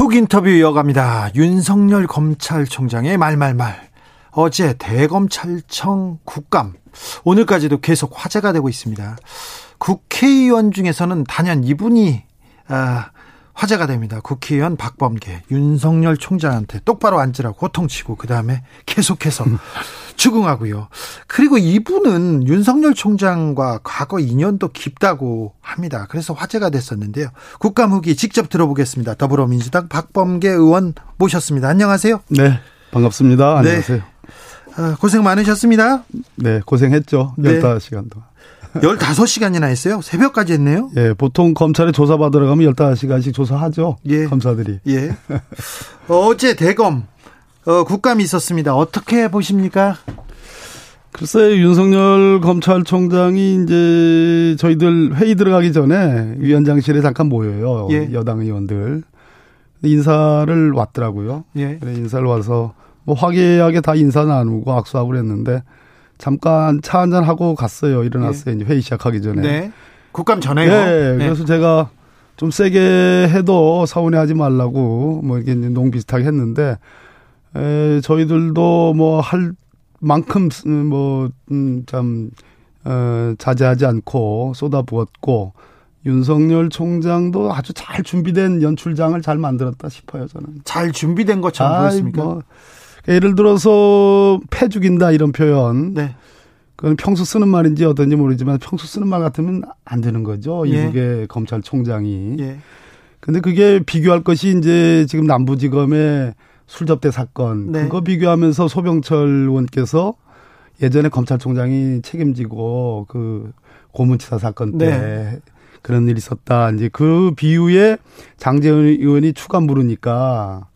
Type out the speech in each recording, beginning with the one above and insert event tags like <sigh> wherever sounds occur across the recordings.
훅 인터뷰 이어갑니다. 윤석열 검찰총장의 말말말. 어제 대검찰청 국감 오늘까지도 계속 화제가 되고 있습니다. 국회의원 중에서는 단연 이분이 아, 화제가 됩니다. 국회의원 박범계 윤석열 총장한테 똑바로 앉으라고 호통치고 그 다음에 계속해서 추궁하고요. 그리고 이분은 윤석열 총장과 과거 인연도 깊다고 합니다. 그래서 화제가 됐었는데요. 국감 후기 직접 들어보겠습니다. 더불어민주당 박범계 의원 모셨습니다. 안녕하세요. 네, 반갑습니다. 안녕하세요. 네. 아, 고생 많으셨습니다. 네, 고생했죠. 네. 15시간 동안. 15시간이나 했어요? 새벽까지 했네요? 예, 보통 검찰에 조사받으러 가면 15시간씩 조사하죠. 예. 검사들이. 예. 어제 대검, 어, 국감이 있었습니다. 어떻게 보십니까? 글쎄 윤석열 검찰총장이 이제 저희들 회의 들어가기 전에 위원장실에 잠깐 모여요. 예. 여당 의원들. 인사를 왔더라고요. 예. 인사를 와서 뭐 화기애애하게 다 인사 나누고 악수하고 그랬는데 잠깐 차 한잔 하고 갔어요. 일어났어요. 네. 이제 회의 시작하기 전에. 네. 국감 전에요. 네. 네. 그래서 제가 좀 세게 해도 서운해하지 말라고 뭐 이게 농 비슷하게 했는데 에, 저희들도 뭐 할 만큼 뭐참 음, 어, 자제하지 않고 쏟아부었고 윤석열 총장도 아주 잘 준비된 연출장을 잘 만들었다 싶어요 저는. 잘 준비된 것처럼 보였습니까? 뭐 예를 들어서 패 죽인다 이런 표현. 네. 그건 평소 쓰는 말인지 어떤지 모르지만 평소 쓰는 말 같으면 안 되는 거죠. 예. 이국의 검찰총장이. 예. 근데 그게 비교할 것이 이제 지금 남부지검의 술접대 사건. 네. 그거 비교하면서 소병철 의원께서 예전에 검찰총장이 책임지고 그 고문치사 사건 때 네. 그런 일이 있었다. 이제 그 비유에 장재현 의원이 추가 물으니까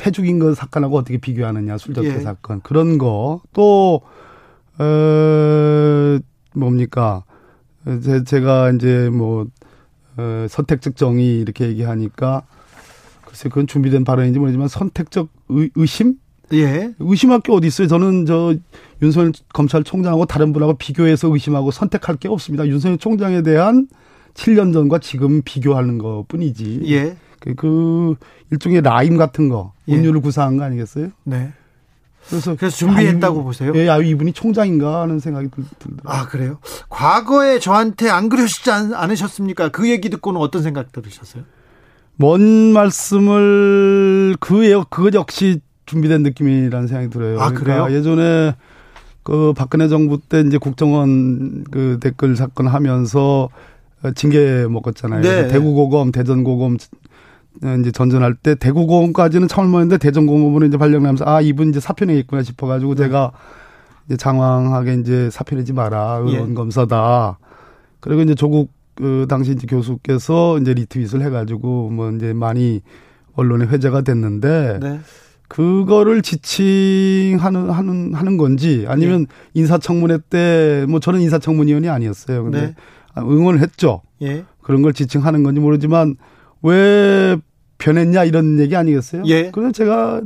패죽인 것 사건하고 어떻게 비교하느냐 술접대 예. 사건 그런 거또 어, 뭡니까 제, 제가 이제 뭐 어, 선택적 정의 이렇게 얘기하니까 글쎄 그건 준비된 발언인지 모르지만 선택적 의, 의심 예. 의심할 게 어디 있어요? 저는 저 윤석열 검찰총장하고 다른 분하고 비교해서 의심하고 선택할 게 없습니다. 윤석열 총장에 대한 7년 전과 지금 비교하는 것 뿐이지. 예. 그, 그 일종의 라임 같은 거 예. 운율을 구사한 거 아니겠어요? 네. 그래서 그래서 준비했다고 아, 보세요? 예, 아 이분이 총장인가 하는 생각이 들 더라고요. 아 그래요? 과거에 저한테 안 그러시지 않으셨습니까? 그 얘기 듣고는 어떤 생각 들으셨어요? 뭔 말씀을 그 그것 역시 준비된 느낌이라는 생각이 들어요. 아 그러니까 그래요? 예전에 그 박근혜 정부 때 이제 국정원 그 댓글 사건 하면서 징계 먹었잖아요. 네. 대구 고검, 대전 고검 이제 전전할 때 대구고검까지는 처음 먹었는데 대전고검으로 이제 발령나면서 아 이분 이제 사표내겠구나 싶어가지고 네. 제가 이제 장황하게 이제 사표내지 마라 의원 예. 검사다. 그리고 이제 조국 그 당시 이제 교수께서 이제 리트윗을 해가지고 뭐 이제 많이 언론에 회자가 됐는데 네. 그거를 지칭하는 하는 하는 건지 아니면 예. 인사청문회 때 뭐 저는 인사청문위원이 아니었어요. 근데 네. 응원을 했죠. 예. 그런 걸 지칭하는 건지 모르지만 왜 변했냐 이런 얘기 아니겠어요? 예. 그래서 제가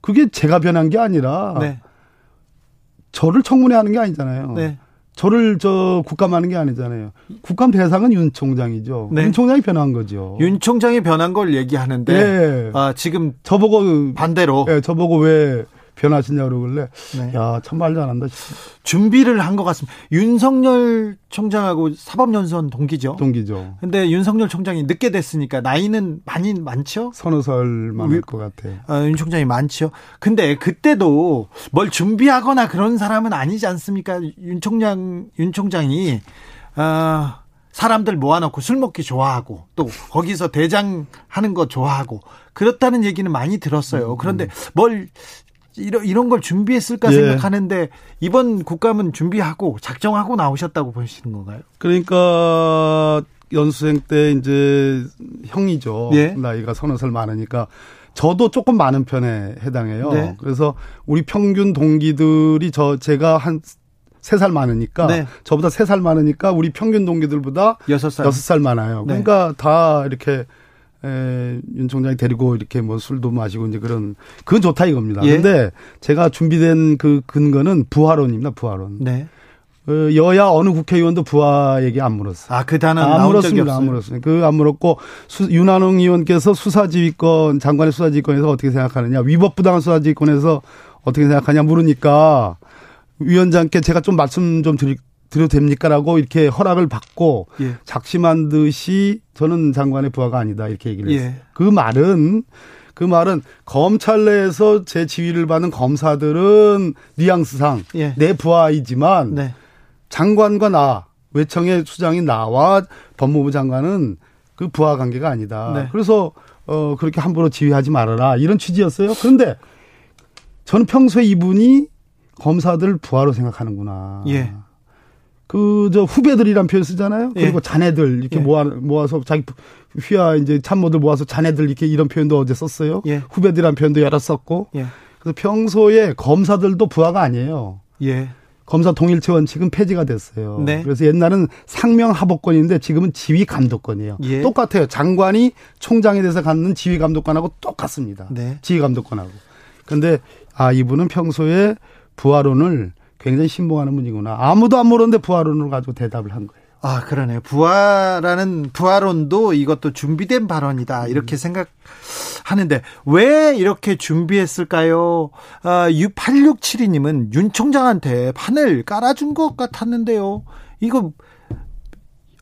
그게 제가 변한 게 아니라 네. 저를 청문회 하는 게 아니잖아요. 네. 저를 저 국감하는 게 아니잖아요. 국감 대상은 윤 총장이죠. 네. 윤 총장이 변한 거죠. 윤 총장이 변한 걸 얘기하는데 네. 아, 지금 저보고 반대로 네, 저보고 왜 변하시냐 그러길래 네. 야 참 말 잘한다 싶어 준비를 한 것 같습니다. 윤석열 총장하고 사법연수원 동기죠. 동기죠. 근데 윤석열 총장이 늦게 됐으니까 나이는 많이 많죠? 서너 살 많을 것 같아요. 아, 윤 총장이 많죠. 근데 그때도 뭘 준비하거나 그런 사람은 아니지 않습니까? 윤 총장 윤 총장이 아 사람들 모아놓고 술 먹기 좋아하고 또 거기서 대장 하는 거 좋아하고 그렇다는 얘기는 많이 들었어요. 음, 그런데 음. 뭘 이런 이런 걸 준비했을까 예. 생각하는데 이번 국감은 준비하고 작정하고 나오셨다고 보시는 건가요? 그러니까 연수생 때 이제 형이죠. 예. 나이가 서너 살 많으니까 저도 조금 많은 편에 해당해요. 네. 그래서 우리 평균 동기들이 저 제가 한 세 살 많으니까 네. 저보다 세 살 많으니까 우리 평균 동기들보다 여섯 살 여섯 살 많아요. 네. 그러니까 다 이렇게 에, 윤 총장이 데리고 이렇게 뭐 술도 마시고 이제 그런 그건 좋다 이겁니다. 예. 근데 제가 준비된 그 근거는 부활론입니다. 부활론. 네. 어, 여야 어느 국회의원도 부하 얘기 안 물었어요. 아, 그 단어 안 물었습니다. 안 물었어요. 그 안 물었고 수, 윤한홍 의원께서 수사지휘권 장관의 수사지휘권에서 어떻게 생각하느냐, 위법부당한 수사지휘권에서 어떻게 생각하냐 물으니까 위원장께 제가 좀 말씀 좀 드릴 드려도 됩니까라고 이렇게 허락을 받고 예. 작심한 듯이 저는 장관의 부하가 아니다 이렇게 얘기를 했어요. 예. 그 말은 그 말은 검찰 내에서 제 지휘를 받는 검사들은 뉘앙스상 예. 내 부하이지만 네. 장관과 나 외청의 수장인 나와 법무부 장관은 그 부하 관계가 아니다. 네. 그래서 어 그렇게 함부로 지휘하지 말아라 이런 취지였어요. 그런데 저는 평소에 이분이 검사들 부하로 생각하는구나. 예. 그 저 후배들이란 표현 쓰잖아요. 예. 그리고 자네들 이렇게 예. 모아 모아서 자기 휘하 이제 참모들 모아서 자네들 이렇게 이런 표현도 어제 썼어요. 예. 후배들이란 표현도 여러 썼고. 예. 그래서 평소에 검사들도 부하가 아니에요. 예. 검사 동일체 원칙은 폐지가 됐어요. 네. 그래서 옛날은 상명 하복권인데 지금은 지휘 감독권이에요. 예. 똑같아요. 장관이 총장에 대해서 갖는 지휘 감독권하고 똑같습니다. 네. 지휘 감독권하고. 근데 아 이분은 평소에 부하론을 굉장히 신봉하는 분이구나. 아무도 안 물었는데 부하론을 가지고 대답을 한 거예요. 아, 그러네요. 부하라는 부하론도 이것도 준비된 발언이다. 이렇게 음. 생각하는데 왜 이렇게 준비했을까요? 아, 8672님은 윤 총장한테 판을 깔아준 것 같았는데요. 이거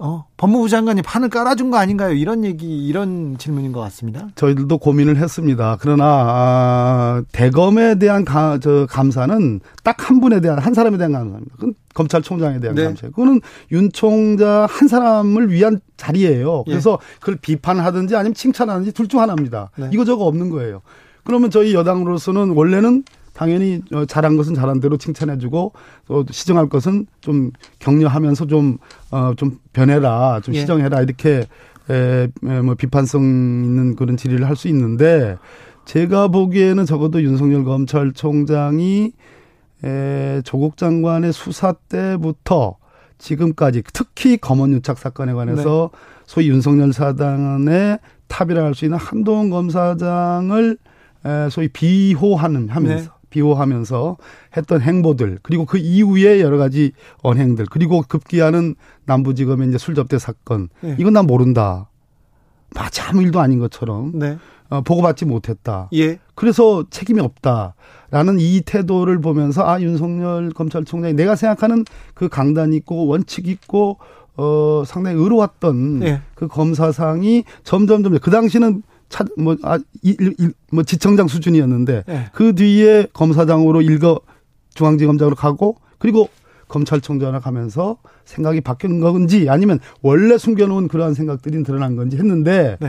어, 법무부 장관이 판을 깔아준 거 아닌가요? 이런 얘기, 이런 질문인 것 같습니다. 저희들도 고민을 했습니다. 그러나, 아, 대검에 대한 가, 저, 감사는 딱 한 분에 대한, 한 사람에 대한 감사입니다. 그건 검찰총장에 대한 네. 감사예요. 그거는 윤 총장 한 사람을 위한 자리예요. 예. 그래서 예. 그걸 비판하든지 아니면 칭찬하든지 둘 중 하나입니다. 네. 이거 저거 없는 거예요. 그러면 저희 여당으로서는 원래는 당연히 어, 잘한 것은 잘한 대로 칭찬해주고 또 시정할 것은 좀 격려하면서 좀어좀 변해라, 좀 예. 시정해라 이렇게 에, 뭐 비판성 있는 그런 질의를 할 수 있는데 제가 보기에는 적어도 윤석열 검찰총장이 에, 조국 장관의 수사 때부터 지금까지 특히 검언유착 사건에 관해서 네. 소위 윤석열 사단의 탑이라 할 수 있는 한동훈 검사장을 에, 소위 비호하는 하면서 네. 비호하면서 했던 행보들 그리고 그 이후에 여러 가지 언행들 그리고 급기야는 남부지검의 이제 술접대 사건 네. 이건 난 모른다. 마치 아무 일도 아닌 것처럼 네. 어, 보고받지 못했다. 예. 그래서 책임이 없다라는 이 태도를 보면서 아 윤석열 검찰총장이 내가 생각하는 그 강단 있고 원칙 있고 어 상당히 의로웠던 예. 그 검사상이 점점점 그 당시는 차, 뭐, 아, 일, 일, 뭐, 지청장 수준이었는데, 네. 그 뒤에 검사장으로 일거 중앙지검장으로 가고, 그리고 검찰총장으로 가면서 생각이 바뀐 건지, 아니면 원래 숨겨놓은 그러한 생각들이 드러난 건지 했는데, 네.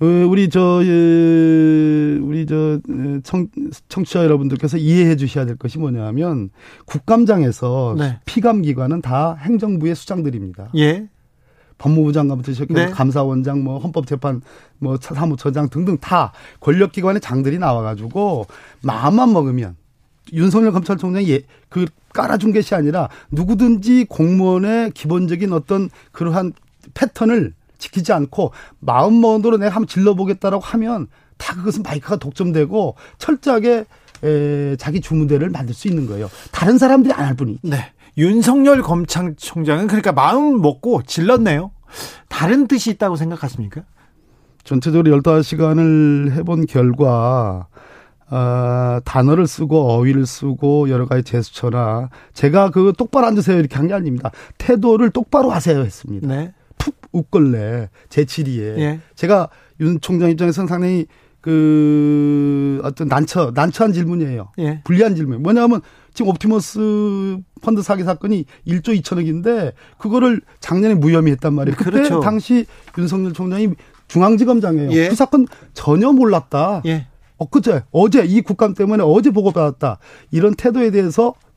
어, 우리 저, 우리 저, 청, 청취자 여러분들께서 이해해 주셔야 될 것이 뭐냐면, 국감장에서 네. 피감기관은 다 행정부의 수장들입니다. 예. 법무부 장관부터 시작해서 네. 감사원장, 뭐 헌법재판, 뭐 사무처장 등등 다 권력기관의 장들이 나와가지고 마음만 먹으면 윤석열 검찰총장이 예, 그 깔아준 것이 아니라 누구든지 공무원의 기본적인 어떤 그러한 패턴을 지키지 않고 마음먹으로 내가 한번 질러보겠다라고 하면 다 그것은 마이크가 독점되고 철저하게 에, 자기 주무대를 만들 수 있는 거예요. 다른 사람들이 안 할 뿐이. 네. 윤석열 검찰총장은 그러니까 마음 먹고 질렀네요. 다른 뜻이 있다고 생각하십니까? 전체적으로 15시간을 해본 결과, 어, 단어를 쓰고 어휘를 쓰고 여러 가지 제스처나 제가 그 똑바로 앉으세요 이렇게 한 게 아닙니다. 태도를 똑바로 하세요 했습니다. 네. 푹 웃걸래 제 질의에 예. 제가 윤 총장 입장에서는 상당히 그 어떤 난처 난처한 질문이에요. 예. 불리한 질문. 뭐냐면 지금 옵티머스 펀드 사기 사건이 1조 2천억인데 그거를 작년에 무혐의 했단 말이에요. 그때 그렇죠. 당시 윤석열 총장이 중앙지검장이에요. 예. 그 사건 전혀 몰랐다. 예. 엊그제 어제 이 국감 때문에 어제 보고 받았다. 이런 태도에 대해서 푹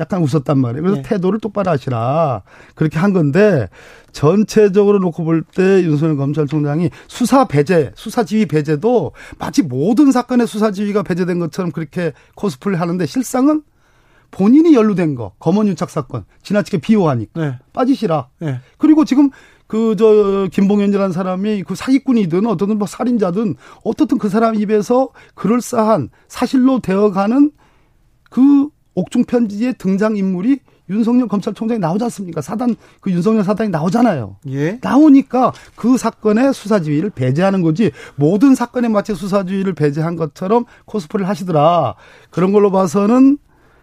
약간 웃었단 말이에요. 그래서 네. 태도를 똑바로 하시라. 그렇게 한 건데 전체적으로 놓고 볼 때 윤석열 검찰총장이 수사 배제, 수사 지휘 배제도 마치 모든 사건의 수사 지휘가 배제된 것처럼 그렇게 코스프레 하는데 실상은 본인이 연루된 거, 검언 유착 사건 지나치게 비호하니까 네. 빠지시라. 네. 그리고 지금 그 저 김봉현이라는 사람이 그 사기꾼이든 어떤 뭐 살인자든 어떻든 그 사람 입에서 그럴싸한 사실로 되어가는 그 옥중 편지의 등장 인물이 윤석열 검찰총장이 나오지 않습니까? 사단 그 윤석열 사단이 나오잖아요. 예. 나오니까 그 사건의 수사 지휘를 배제하는 거지 모든 사건에 마치 수사 지휘를 배제한 것처럼 코스프레를 하시더라. 그런 걸로 봐서는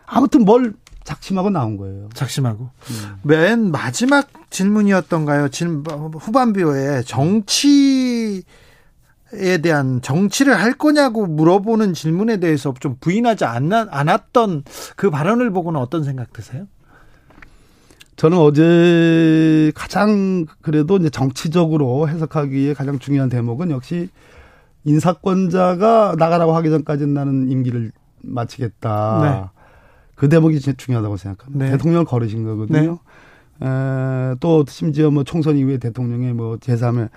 아무튼 뭘 작심하고 나온 거예요. 작심하고. 음. 맨 마지막 질문이었던가요? 질 후반부에 정치 에 대한 정치를 할 거냐고 물어보는 질문에 대해서 좀 부인하지 않았던 그 발언을 보고는 어떤 생각 드세요? 저는 어제 가장 그래도 이제 정치적으로 해석하기에 가장 중요한 대목은 역시 인사권자가 나가라고 하기 전까지는 나는 임기를 마치겠다. 네. 그 대목이 제일 중요하다고 생각합니다. 네. 대통령을 거르신 거거든요. 네. 에, 또 심지어 뭐 총선 이후에 대통령의 뭐 제3의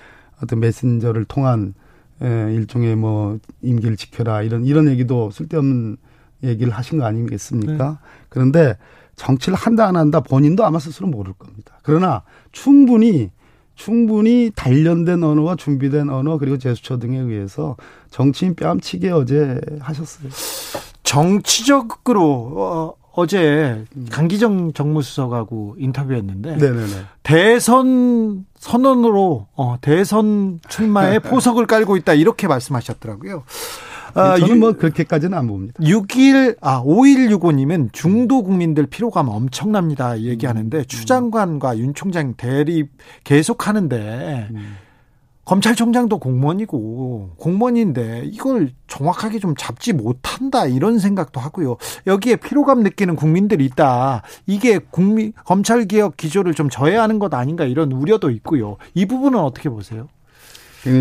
어떤 메신저를 통한 에, 일종의 뭐 임기를 지켜라 이런 이런 얘기도 쓸데없는 얘기를 하신 거 아니겠습니까? 네. 그런데 정치를 한다 안 한다 본인도 아마 스스로 모를 겁니다. 그러나 충분히 충분히 단련된 언어와 준비된 언어 그리고 제스처 등에 의해서 정치인 뺨치게 어제 하셨어요. 정치적으로 어, 제 강기정 정무수석하고 인터뷰했는데 네네네. 대선 선언으로 어, 대선 출마에 포석을 깔고 있다 이렇게 말씀하셨더라고요. 아, 저는 뭐 그렇게까지는 안 봅니다. 6일 아 5165님은 중도 국민들 피로감 엄청납니다 얘기하는데 음. 추 장관과 윤 총장 대립 계속하는데 음. 검찰총장도 공무원이고 공무원인데 이걸 정확하게 좀 잡지 못한다 이런 생각도 하고요. 여기에 피로감 느끼는 국민들이 있다. 이게 국민 검찰 개혁 기조를 좀 저해하는 것 아닌가 이런 우려도 있고요. 이 부분은 어떻게 보세요?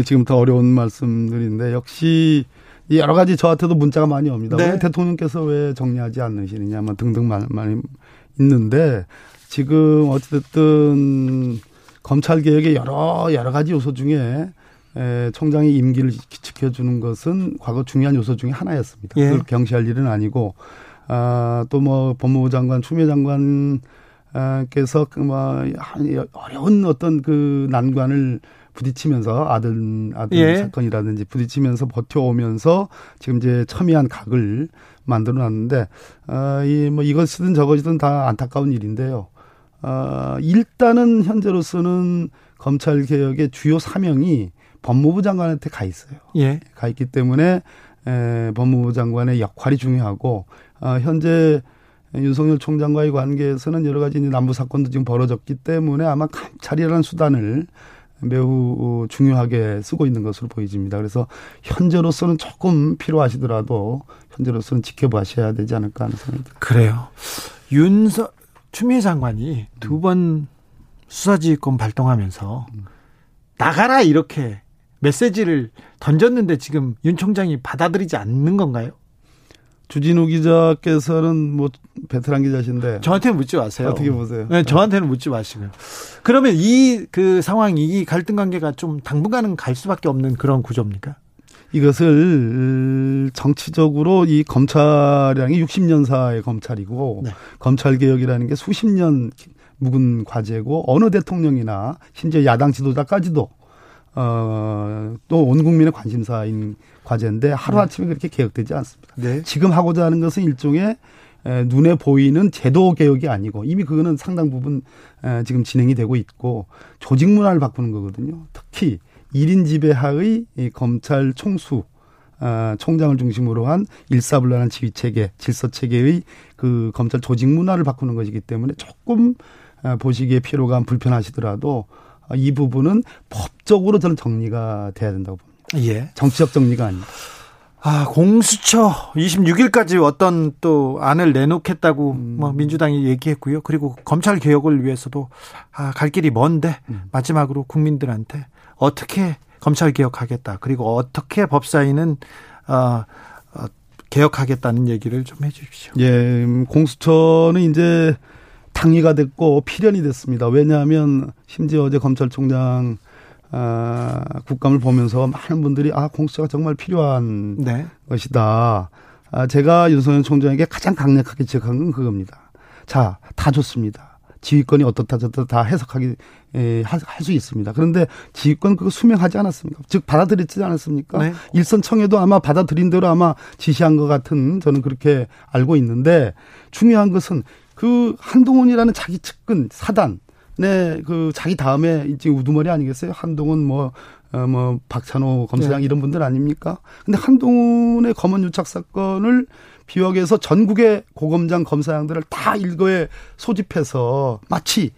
지금 더 어려운 말씀들인데 역시 여러 가지 저한테도 문자가 많이 옵니다. 네. 왜 대통령께서 왜 정리하지 않으시느냐 뭐 등등 많이 있는데 지금 어찌됐든 검찰 개혁의 여러 여러 가지 요소 중에 에, 총장의 임기를 지켜주는 것은 과거 중요한 요소 중에 하나였습니다. 예. 그걸 경시할 일은 아니고 아, 또 뭐 법무부 장관 추미애 장관 께서 그뭐 어려운 어떤 그 난관을 부딪히면서 아들 아들 예. 사건이라든지 부딪히면서 버텨오면서 지금 이제 첨예한 각을 만들어 놨는데 아 이뭐 이것이든 저것이든 다 안타까운 일인데요. 어, 일단은 현재로서는 검찰 개혁의 주요 사명이 법무부 장관한테 가 있어요. 예. 가 있기 때문에 에, 법무부 장관의 역할이 중요하고 어, 현재 윤석열 총장과의 관계에서는 여러 가지 남부 사건도 지금 벌어졌기 때문에 아마 감찰이라는 수단을 매우 중요하게 쓰고 있는 것으로 보여집니다. 그래서 현재로서는 조금 필요하시더라도 현재로서는 지켜보셔야 되지 않을까 하는 생각이 듭니다. 그래요. 윤석 추미애 장관이 두번 음. 수사지휘권 발동하면서 나가라 이렇게 메시지를 던졌는데 지금 윤 총장이 받아들이지 않는 건가요? 주진우 기자께서는 뭐 베테랑 기자신데 저한테는 묻지 마세요. 어떻게 보세요? 네, 저한테는 묻지 마시고요. 그러면 이 그 상황이 이 갈등 관계가 좀 당분간은 갈 수밖에 없는 그런 구조입니까? 이것을 정치적으로 이 검찰량이 60년사의 검찰이고 네. 검찰 개혁이라는 게 수십 년 묵은 과제고 어느 대통령이나 심지어 야당 지도자까지도 어또 온 국민의 관심사인 과제인데 하루 아침에 그렇게 개혁되지 않습니다. 네. 지금 하고자 하는 것은 일종의 눈에 보이는 제도 개혁이 아니고 이미 그거는 상당 부분 지금 진행이 되고 있고 조직 문화를 바꾸는 거거든요. 특히 1인 지배하의 검찰 총수 아, 총장을 중심으로 한 일사불란한 지휘 체계, 질서 체계의 그 검찰 조직 문화를 바꾸는 것이기 때문에 조금 아, 보시기에 피로감 불편하시더라도 이 부분은 법적으로 저는 정리가 돼야 된다고 봅니다. 예. 정치적 정리가 아니다. 아, 공수처 26일까지 어떤 또 안을 내놓겠다고 음. 뭐 민주당이 얘기했고요. 그리고 검찰 개혁을 위해서도 아, 갈 길이 먼데 음. 마지막으로 국민들한테 어떻게 검찰 개혁하겠다. 그리고 어떻게 법사위는 어, 어 개혁하겠다는 얘기를 좀 해 주십시오. 예, 음, 공수처는 이제 당위가 됐고 필연이 됐습니다. 왜냐하면 심지어 어제 검찰총장 아, 국감을 보면서 많은 분들이 아 공수처가 정말 필요한 네. 것이다. 아, 제가 윤석열 총장에게 가장 강력하게 지적한 건 그겁니다. 자, 다 좋습니다. 지휘권이 어떻다 저렇다 다 해석하기 예, 할수 있습니다. 그런데 지휘권 그거 수명하지 않았습니까? 즉 받아들였지 않았습니까? 네. 일선 청에도 아마 받아들인 대로 아마 지시한 것 같은 저는 그렇게 알고 있는데 중요한 것은 그 한동훈이라는 자기 측근 사단 네, 그 자기 다음에 이제 우두머리 아니겠어요? 한동훈 뭐, 어, 뭐, 박찬호 검사장 네. 이런 분들 아닙니까? 근데 한동훈의 검언 유착 사건을 비역에서 전국의 고검장 검사장들을 다 일거에 소집해서 마치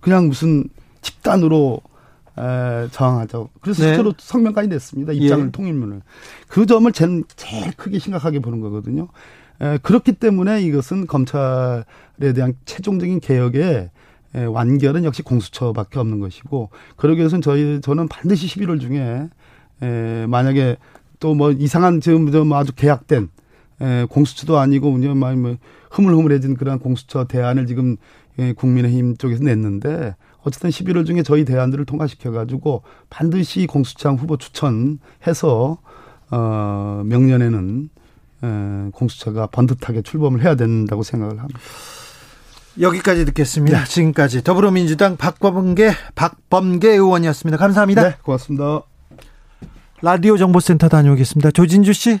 그냥 무슨 집단으로 에, 저항하죠. 그래서 네. 실제로 성명까지 냈습니다. 입장을 예. 통일문을. 그 점을 제일, 제일 크게 심각하게 보는 거거든요. 에, 그렇기 때문에 이것은 검찰에 대한 최종적인 개혁에 에, 완결은 역시 공수처밖에 없는 것이고 그러기 위해서는 저희 저는 반드시 11월 중에 에, 만약에 또 뭐 이상한 지금 좀 아주 계약된 에, 공수처도 아니고 운영 많이 뭐 흐물흐물해진 그런 공수처 대안을 지금 예, 국민의힘 쪽에서 냈는데 어쨌든 11월 중에 저희 대안들을 통과시켜 가지고 반드시 공수처장 후보 추천해서 어 명년에는 에, 공수처가 번듯하게 출범을 해야 된다고 생각을 합니다. 여기까지 듣겠습니다. 네. 지금까지 더불어민주당 박범계 박범계 의원이었습니다. 감사합니다. 네, 고맙습니다. 라디오 정보센터 다녀오겠습니다. 조진주 씨.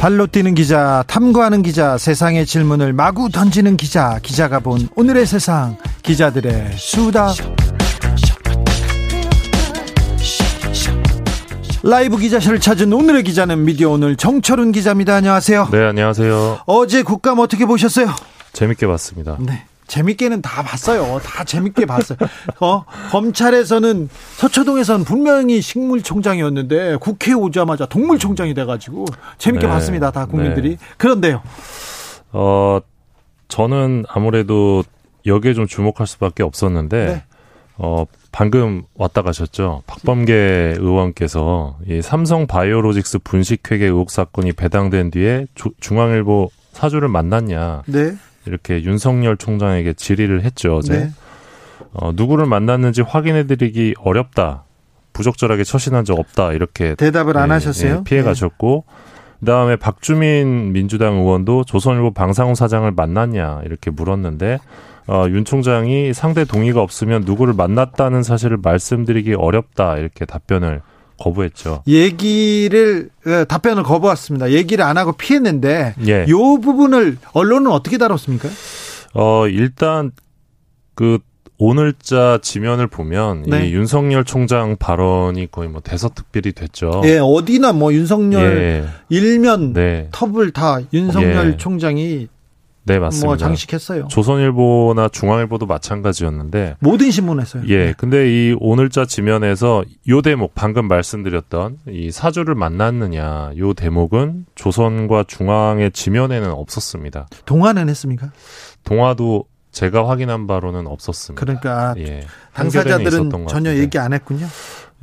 발로 뛰는 기자, 탐구하는 기자, 세상의 질문을 마구 던지는 기자, 기자가 본 오늘의 세상, 기자들의 수다. 라이브 기자실을 찾은 오늘의 기자는 미디어 오늘 정철훈 기자입니다. 안녕하세요. 네, 안녕하세요. 어제 국감 어떻게 보셨어요? 재밌게 봤습니다. 네. 재밌게는 다 봤어요. 다 재밌게 봤어요. 어, 검찰에서는 서초동에서는 분명히 식물총장이었는데 국회에 오자마자 동물총장이 돼가지고 재밌게 네, 봤습니다. 다 국민들이. 네. 그런데요. 어, 저는 아무래도 여기에 좀 주목할 수밖에 없었는데, 네. 어, 방금 왔다 가셨죠. 박범계 의원께서 이 삼성 바이오로직스 분식회계 의혹 사건이 배당된 뒤에 조, 중앙일보 사주를 만났냐. 네. 이렇게 윤석열 총장에게 질의를 했죠. 어제. 네. 어, 누구를 만났는지 확인해드리기 어렵다. 부적절하게 처신한 적 없다. 이렇게 대답을 안 네, 하셨어요? 네, 피해 가셨고 그다음에 박주민 민주당 의원도 조선일보 방상훈 사장을 만났냐 이렇게 물었는데 어, 윤 총장이 상대 동의가 없으면 누구를 만났다는 사실을 말씀드리기 어렵다 이렇게 답변을 거부했죠. 얘기를 예, 답변을 거부했습니다. 얘기를 안 하고 피했는데 예. 이 부분을 언론은 어떻게 다뤘습니까? 어 일단 그 오늘자 지면을 보면 네. 이 윤석열 총장 발언이 거의 뭐 대서특필이 됐죠. 예, 어디나 뭐 윤석열 예. 일면 네. 텁을 다 윤석열 예. 총장이 네, 맞습니다. 뭐 장식했어요. 조선일보나 중앙일보도 마찬가지였는데 모든 신문에서요. 예, 네. 근데 이 오늘자 지면에서 요 대목 방금 말씀드렸던 이 사주를 만났느냐 요 대목은 조선과 중앙의 지면에는 없었습니다. 동화는 했습니까? 동화도 제가 확인한 바로는 없었습니다. 그러니까 예, 당사자들은 전혀 얘기 안 했군요.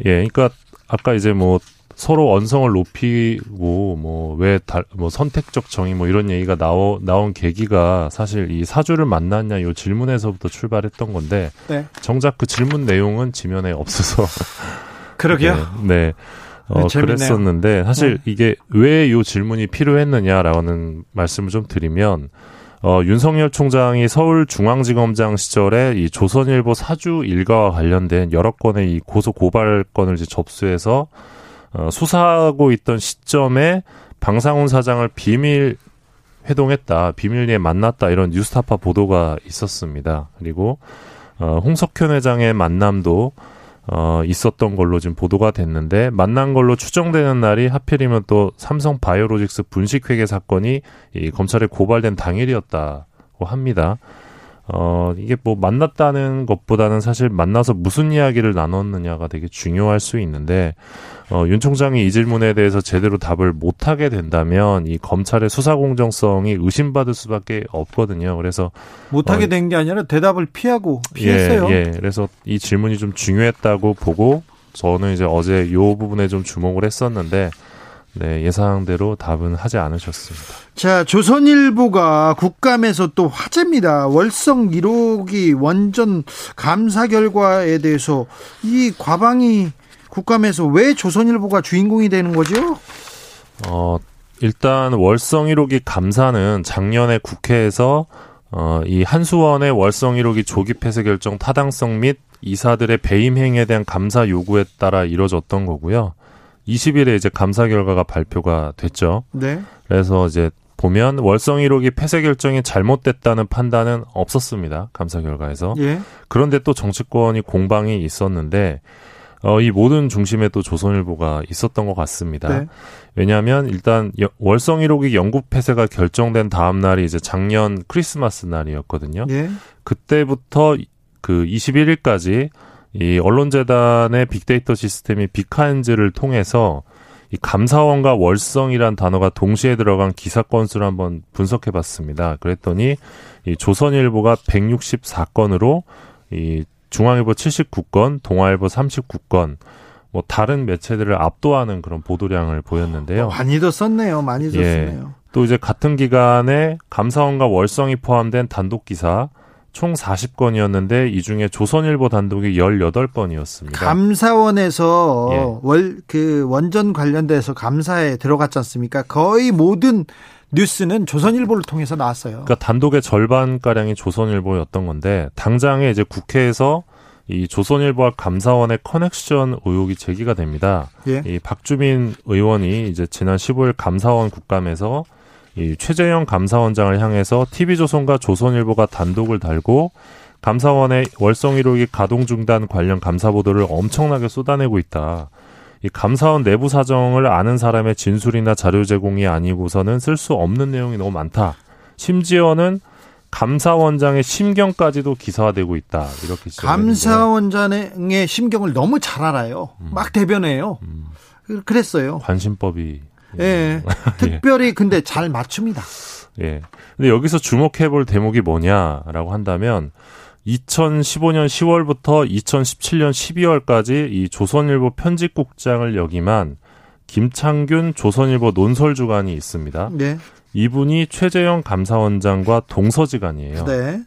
예, 그러니까 아까 이제 뭐 서로 언성을 높이고 뭐왜뭐 선택적 정의 뭐 이런 얘기가 나오 나온 계기가 사실 이 사주를 만났냐 요 질문에서부터 출발했던 건데 네. 정작 그 질문 내용은 지면에 없어서 <laughs> 그러게요. 네. 네. 어, 네, 그랬었는데 사실 네. 이게 왜 요 질문이 필요했느냐라는 말씀을 좀 드리면 어, 윤석열 총장이 서울중앙지검장 시절에 이 조선일보 사주 일가와 관련된 여러 건의 이 고소 고발건을 이제 접수해서 어, 수사하고 있던 시점에 방상훈 사장을 비밀 회동했다, 비밀리에 만났다 이런 뉴스타파 보도가 있었습니다. 그리고 어, 홍석현 회장의 만남도 어, 있었던 걸로 지금 보도가 됐는데 만난 걸로 추정되는 날이 하필이면 또 삼성 바이오로직스 분식회계 사건이 이 검찰에 고발된 당일이었다고 합니다. 어, 이게 뭐 만났다는 것보다는 사실 만나서 무슨 이야기를 나눴느냐가 되게 중요할 수 있는데, 어, 윤 총장이 이 질문에 대해서 제대로 답을 못하게 된다면 이 검찰의 수사 공정성이 의심받을 수밖에 없거든요. 그래서 못하게 어, 된게 아니라 대답을 피하고 피했어요. 예, 예. 그래서 이 질문이 좀 중요했다고 보고 저는 이제 어제 요 부분에 좀 주목을 했었는데 네, 예상대로 답은 하지 않으셨습니다. 자, 조선일보가 국감에서 또 화제입니다. 월성 1호기 원전 감사 결과에 대해서 이 과방이 국감에서 왜 조선일보가 주인공이 되는 거죠? 어, 일단 월성 1호기 감사는 작년에 국회에서 어, 이 한수원의 월성 1호기 조기 폐쇄 결정 타당성 및 이사들의 배임 행위에 대한 감사 요구에 따라 이뤄졌던 거고요. 20일에 이제 감사 결과가 발표가 됐죠. 네. 그래서 이제 보면 월성 1호기 폐쇄 결정이 잘못됐다는 판단은 없었습니다. 감사 결과에서. 예. 그런데 또 정치권이 공방이 있었는데 어, 이 모든 중심에 또 조선일보가 있었던 것 같습니다. 네. 왜냐하면 일단 월성 1호기 영국 폐쇄가 결정된 다음 날이 이제 작년 크리스마스 날이었거든요. 예. 그때부터 그 21일까지 이 언론재단의 빅데이터 시스템이 빅하인즈를 통해서 이 감사원과 월성이란 단어가 동시에 들어간 기사 건수를 한번 분석해 봤습니다. 그랬더니 이 조선일보가 164건으로 이 중앙일보 79건, 동아일보 39건, 뭐 다른 매체들을 압도하는 그런 보도량을 보였는데요. 어, 많이도 썼네요. 많이 예. 썼네요. 예. 또 이제 같은 기간에 감사원과 월성이 포함된 단독 기사 총 40건이었는데 이 중에 조선일보 단독이 18건이었습니다. 감사원에서 예. 월그 원전 관련돼서 감사에 들어갔지 않습니까? 거의 모든 뉴스는 조선일보를 통해서 나왔어요. 그러니까 단독의 절반 가량이 조선일보였던 건데 당장에 이제 국회에서 이 조선일보와 감사원의 커넥션 의혹이 제기가 됩니다. 예. 이 박주민 의원이 이제 지난 15일 감사원 국감에서 이 최재형 감사원장을 향해서 TV조선과 조선일보가 단독을 달고 감사원의 월성 1호기 가동 중단 관련 감사 보도를 엄청나게 쏟아내고 있다. 이 감사원 내부 사정을 아는 사람의 진술이나 자료 제공이 아니고서는 쓸 수 없는 내용이 너무 많다. 심지어는 감사원장의 심경까지도 기사화되고 있다. 이렇게 감사원장의 심경을 너무 잘 알아요. 음. 막 대변해요. 음. 그랬어요. 관심법이 예. <laughs> 예. 특별히 근데 잘 맞춥니다. 예. 근데 여기서 주목해 볼 대목이 뭐냐라고 한다면 2015년 10월부터 2017년 12월까지 이 조선일보 편집국장을 역임한 김창균 조선일보 논설주간이 있습니다. 네. 이분이 최재형 감사원장과 동서지간이에요. 네.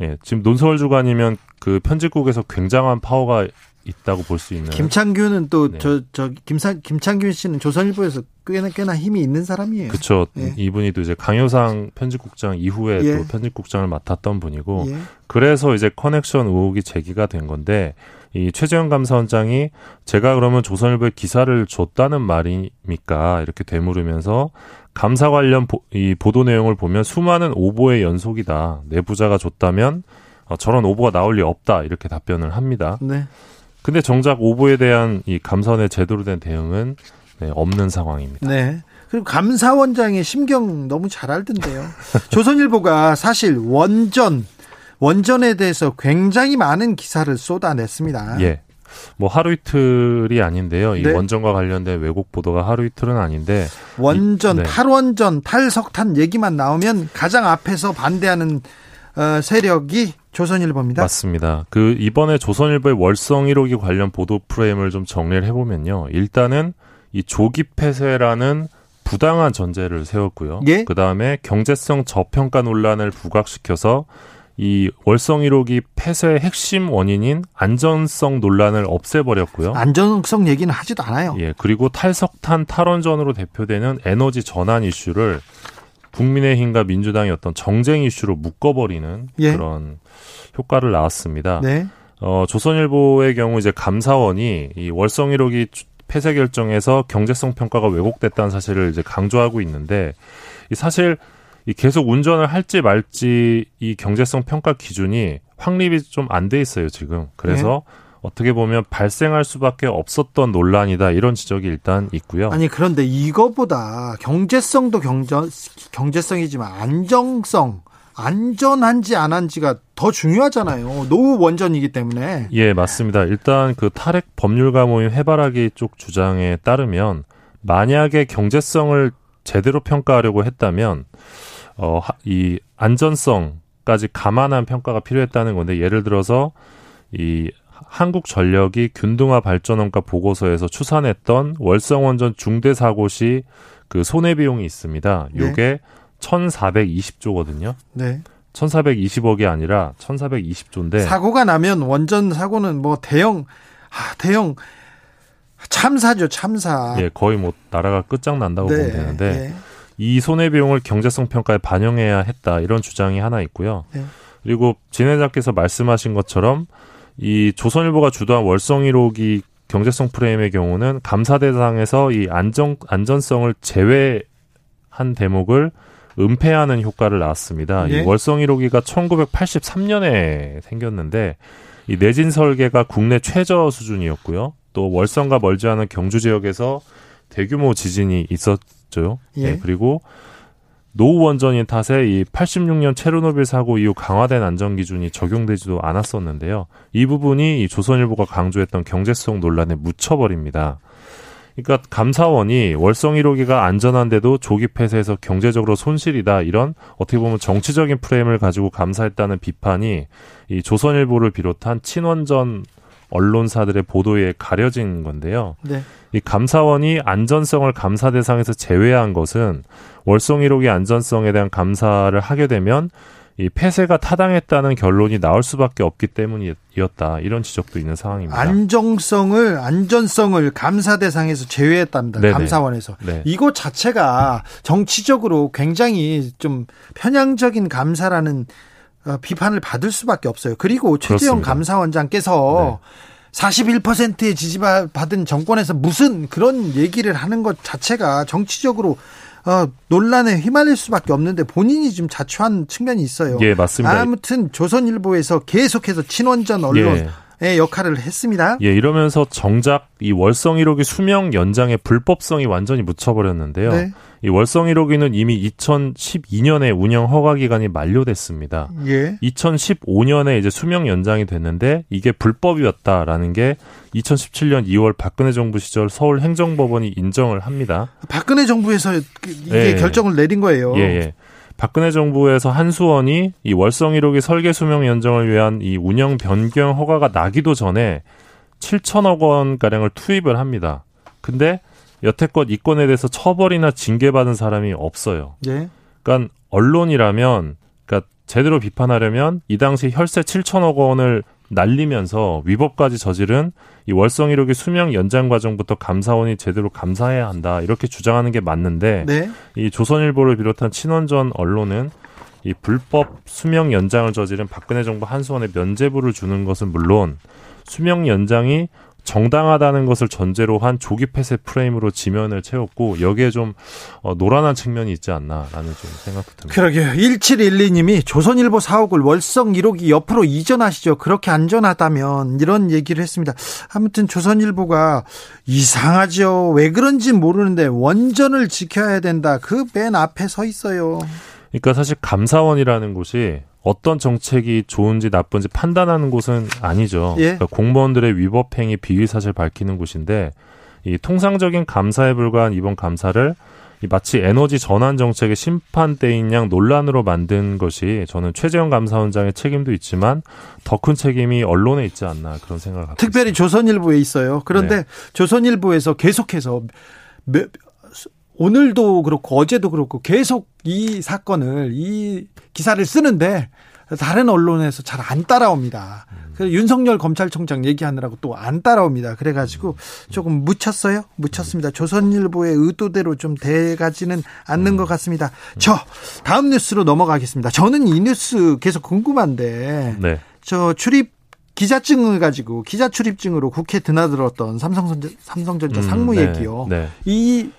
예, 지금 논설주간이면 그 편집국에서 굉장한 파워가 있다고 볼 수 있는. 김창규는 또 저저 네. 김상 김창규 씨는 조선일보에서 꽤나 꽤나 힘이 있는 사람이에요. 그렇죠. 예. 이분이 또 이제 강효상 편집국장 이후에 예. 또 편집국장을 맡았던 분이고 예. 그래서 이제 커넥션 의혹이 제기가 된 건데 이 최재형 감사원장이 제가 그러면 조선일보에 기사를 줬다는 말입니까? 이렇게 되물으면서 감사 관련 보, 이 보도 내용을 보면 수많은 오보의 연속이다. 내부자가 줬다면 어, 저런 오보가 나올 리 없다. 이렇게 답변을 합니다. 네. 근데 정작 오보에 대한 이 감사원의 제대로 된 대응은 네, 없는 상황입니다. 네. 그리고 감사원장의 심경 너무 잘 알던데요. <laughs> 조선일보가 사실 원전 원전에 대해서 굉장히 많은 기사를 쏟아냈습니다. 예. 뭐 하루 이틀이 아닌데요. 이 네. 원전과 관련된 왜곡 보도가 하루 이틀은 아닌데 원전, 이, 네. 탈원전, 탈석탄 얘기만 나오면 가장 앞에서 반대하는 어, 세력이 조선일보입니다. 맞습니다. 그 이번에 조선일보의 월성 1호기 관련 보도 프레임을 좀 정리를 해보면요. 일단은 이 조기 폐쇄라는 부당한 전제를 세웠고요. 예? 그 다음에 경제성 저평가 논란을 부각시켜서 이 월성 1호기 폐쇄의 핵심 원인인 안전성 논란을 없애버렸고요. 안전성 얘기는 하지도 않아요. 예, 그리고 탈석탄 탈원전으로 대표되는 에너지 전환 이슈를 국민의힘과 민주당의 어떤 정쟁 이슈로 묶어버리는 예. 그런 효과를 낳았습니다. 네. 어, 조선일보의 경우 이제 감사원이 이 월성 1호기 폐쇄 결정에서 경제성 평가가 왜곡됐다는 사실을 이제 강조하고 있는데 이 사실 이 계속 운전을 할지 말지 이 경제성 평가 기준이 확립이 좀 안 돼 있어요 지금. 그래서 네. 어떻게 보면 발생할 수밖에 없었던 논란이다 이런 지적이 일단 있고요. 아니 그런데 이거보다 경제성도 경제 경제성이지만 안정성 안전한지 안 한지가 더 중요하잖아요. 노후 원전이기 때문에. 예, 맞습니다. 일단 그 탈핵 법률가 모임 해바라기 쪽 주장에 따르면 만약에 경제성을 제대로 평가하려고 했다면 어, 이 안전성까지 감안한 평가가 필요했다는 건데 예를 들어서 이 한국전력이 균등화 발전원가 보고서에서 추산했던 월성원전 중대 사고 시 그 손해 비용이 있습니다. 네. 요게 1,420조거든요. 네. 1,420억이 아니라 1,420조인데 사고가 나면 원전 사고는 뭐 대형 아, 대형 참사죠, 참사. 예, 거의 뭐 나라가 끝장난다고 네, 보면 되는데 네. 이 손해 비용을 경제성 평가에 반영해야 했다 이런 주장이 하나 있고요. 네. 그리고 진행자께서 말씀하신 것처럼 이 조선일보가 주도한 월성 1호기 경제성 프레임의 경우는 감사 대상에서 이 안정 안전성을 제외한 대목을 은폐하는 효과를 낳았습니다. 예? 이 월성 1호기가 1983년에 생겼는데 이 내진 설계가 국내 최저 수준이었고요. 또 월성과 멀지 않은 경주 지역에서 대규모 지진이 있었죠. 예. 네, 그리고 노후 원전인 탓에 이 86년 체르노빌 사고 이후 강화된 안전 기준이 적용되지도 않았었는데요. 이 부분이 이 조선일보가 강조했던 경제성 논란에 묻혀버립니다. 그러니까 감사원이 월성 1호기가 안전한데도 조기 폐쇄해서 경제적으로 손실이다 이런 어떻게 보면 정치적인 프레임을 가지고 감사했다는 비판이 이 조선일보를 비롯한 친원전 언론사들의 보도에 가려진 건데요. 네. 이 감사원이 안전성을 감사 대상에서 제외한 것은 월성 1호기 안전성에 대한 감사를 하게 되면 이 폐쇄가 타당했다는 결론이 나올 수밖에 없기 때문이었다. 이런 지적도 있는 상황입니다. 안정성을 안전성을 감사 대상에서 제외했답니다. 네네. 감사원에서 네. 이거 자체가 정치적으로 굉장히 좀 편향적인 감사라는 어, 비판을 받을 수밖에 없어요. 그리고 최재형 감사원장께서 네. 41%의 지지받은 정권에서 무슨 그런 얘기를 하는 것 자체가 정치적으로 어, 논란에 휘말릴 수밖에 없는데 본인이 좀 자초한 측면이 있어요. 예, 맞습니다. 아무튼 조선일보에서 계속해서 친원전 언론 예. 의 역할을 했습니다. 예, 이러면서 정작 이 월성 1호기 수명 연장의 불법성이 완전히 묻혀버렸는데요. 네. 이 월성 1호기는 이미 2012년에 운영 허가 기간이 만료됐습니다. 예. 2015년에 이제 수명 연장이 됐는데 이게 불법이었다라는 게 2017년 2월 박근혜 정부 시절 서울 행정법원이 인정을 합니다. 박근혜 정부에서 이게 예. 결정을 내린 거예요. 예, 예. 박근혜 정부에서 한수원이 이 월성 1호기 설계 수명 연장을 위한 이 운영 변경 허가가 나기도 전에 7천억 원 가량을 투입을 합니다. 근데 여태껏 이 건에 대해서 처벌이나 징계받은 사람이 없어요. 예. 그러니까 언론이라면 그러니까 제대로 비판하려면 이 당시 혈세 7천억 원을 날리면서 위법까지 저지른 이 월성 1호기 수명 연장 과정부터 감사원이 제대로 감사해야 한다 이렇게 주장하는 게 맞는데 네. 이 조선일보를 비롯한 친원전 언론은 이 불법 수명 연장을 저지른 박근혜 정부 한수원에 면제부를 주는 것은 물론 수명 연장이 정당하다는 것을 전제로 한 조기 폐쇄 프레임으로 지면을 채웠고 여기에 좀 어, 노란한 측면이 있지 않나라는 좀 생각도 듭니다. 그러게요. 1712님이 조선일보 사옥을 월성 1호기 옆으로 이전하시죠. 그렇게 안전하다면 이런 얘기를 했습니다. 아무튼 조선일보가 이상하죠. 왜 그런지 모르는데 원전을 지켜야 된다. 그 맨 앞에 서 있어요. 그러니까 사실 감사원이라는 곳이 어떤 정책이 좋은지 나쁜지 판단하는 곳은 아니죠. 예? 그러니까 공무원들의 위법 행위 비위 사실 밝히는 곳인데 이 통상적인 감사에 불과한 이번 감사를 이 마치 에너지 전환 정책의 심판대인 양 논란으로 만든 것이 저는 최재형 감사원장의 책임도 있지만 더 큰 책임이 언론에 있지 않나 그런 생각을 갖고 특별히. 조선일보에 있어요. 그런데 네. 조선일보에서 계속해서 오늘도 그렇고 어제도 그렇고 계속 이 사건을 이 기사를 쓰는데 다른 언론에서 잘 안 따라옵니다. 그래서 윤석열 검찰총장 얘기하느라고 또 안 따라옵니다. 그래가지고 조금 묻혔어요. 묻혔습니다. 조선일보의 의도대로 좀 돼가지는 않는 것 같습니다. 저 다음 뉴스로 넘어가겠습니다. 저는 이 뉴스 계속 궁금한데 네. 저 출입 기자증을 가지고 기자 출입증으로 국회 드나들었던 삼성전자, 삼성전자 음, 상무 네, 얘기요. 네. 이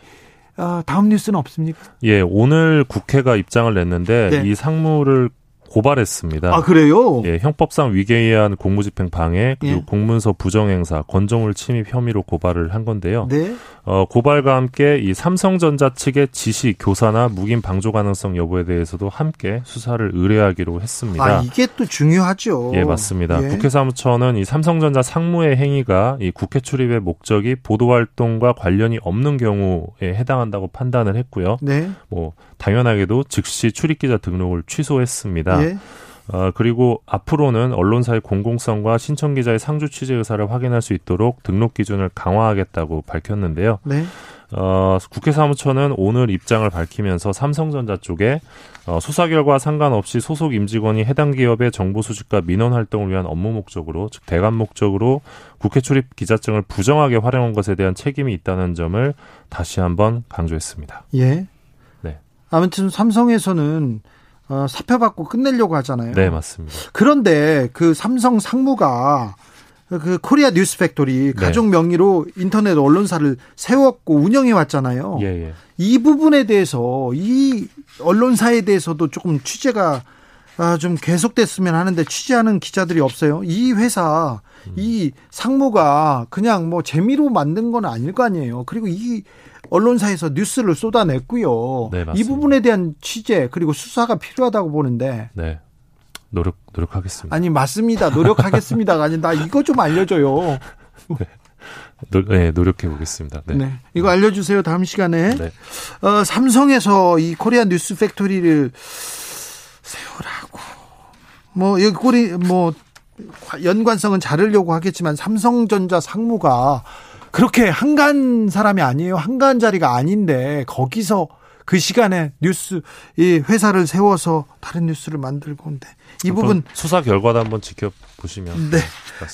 어, 다음 뉴스는 없습니까? 예, 오늘 국회가 입장을 냈는데 네. 이 상무를 고발했습니다. 아 그래요? 예, 형법상 위계의한 공무집행 방해 그리고 예. 공문서 부정행사, 건조물 침입 혐의로 고발을 한 건데요. 네. 어, 고발과 함께 이 삼성전자 측의 지시, 교사나 묵인 방조 가능성 여부에 대해서도 함께 수사를 의뢰하기로 했습니다. 아 이게 또 중요하죠. 예, 맞습니다. 예. 국회 사무처는 이 삼성전자 상무의 행위가 이 국회 출입의 목적이 보도 활동과 관련이 없는 경우에 해당한다고 판단을 했고요. 네. 뭐 당연하게도 즉시 출입 기자 등록을 취소했습니다. 예. 어, 그리고 앞으로는 언론사의 공공성과 신청 기자의 상주 취재 의사를 확인할 수 있도록 등록 기준을 강화하겠다고 밝혔는데요. 네. 어, 국회 사무처는 오늘 입장을 밝히면서 삼성전자 쪽에 어, 수사 결과 상관없이 소속 임직원이 해당 기업의 정보 수집과 민원 활동을 위한 업무 목적으로 즉 대관 목적으로 국회 출입 기자증을 부정하게 활용한 것에 대한 책임이 있다는 점을 다시 한번 강조했습니다. 예. 네. 아무튼 삼성에서는 어, 사표 받고 끝내려고 하잖아요. 네, 맞습니다. 그런데 그 삼성 상무가 그 코리아 뉴스 팩토리 네. 가족 명의로 인터넷 언론사를 세웠고 운영해 왔잖아요. 예, 예. 이 부분에 대해서 이 언론사에 대해서도 조금 취재가 아, 좀 계속됐으면 하는데 취재하는 기자들이 없어요. 이 회사, 이 상무가 그냥 뭐 재미로 만든 건 아닐 거 아니에요. 그리고 이 언론사에서 뉴스를 쏟아냈고요. 네, 이 맞습니다. 부분에 대한 취재 그리고 수사가 필요하다고 보는데 네. 노력 노력하겠습니다. 아니 맞습니다. 노력하겠습니다가 아니 나 이거 좀 알려줘요. <laughs> 노, 네, 노력해 보겠습니다. 네. 네. 이거 알려주세요. 다음 시간에. 네. 어, 삼성에서 이 코리아 뉴스 팩토리를 세우라고. 뭐, 여기 꼬리, 뭐, 연관성은 자르려고 하겠지만 삼성전자 상무가 그렇게 한가한 사람이 아니에요. 한가한 자리가 아닌데 거기서 그 시간에 뉴스, 이 회사를 세워서 다른 뉴스를 만들고 온데 이 부분 수사 결과도 한번 지켜보시면 네.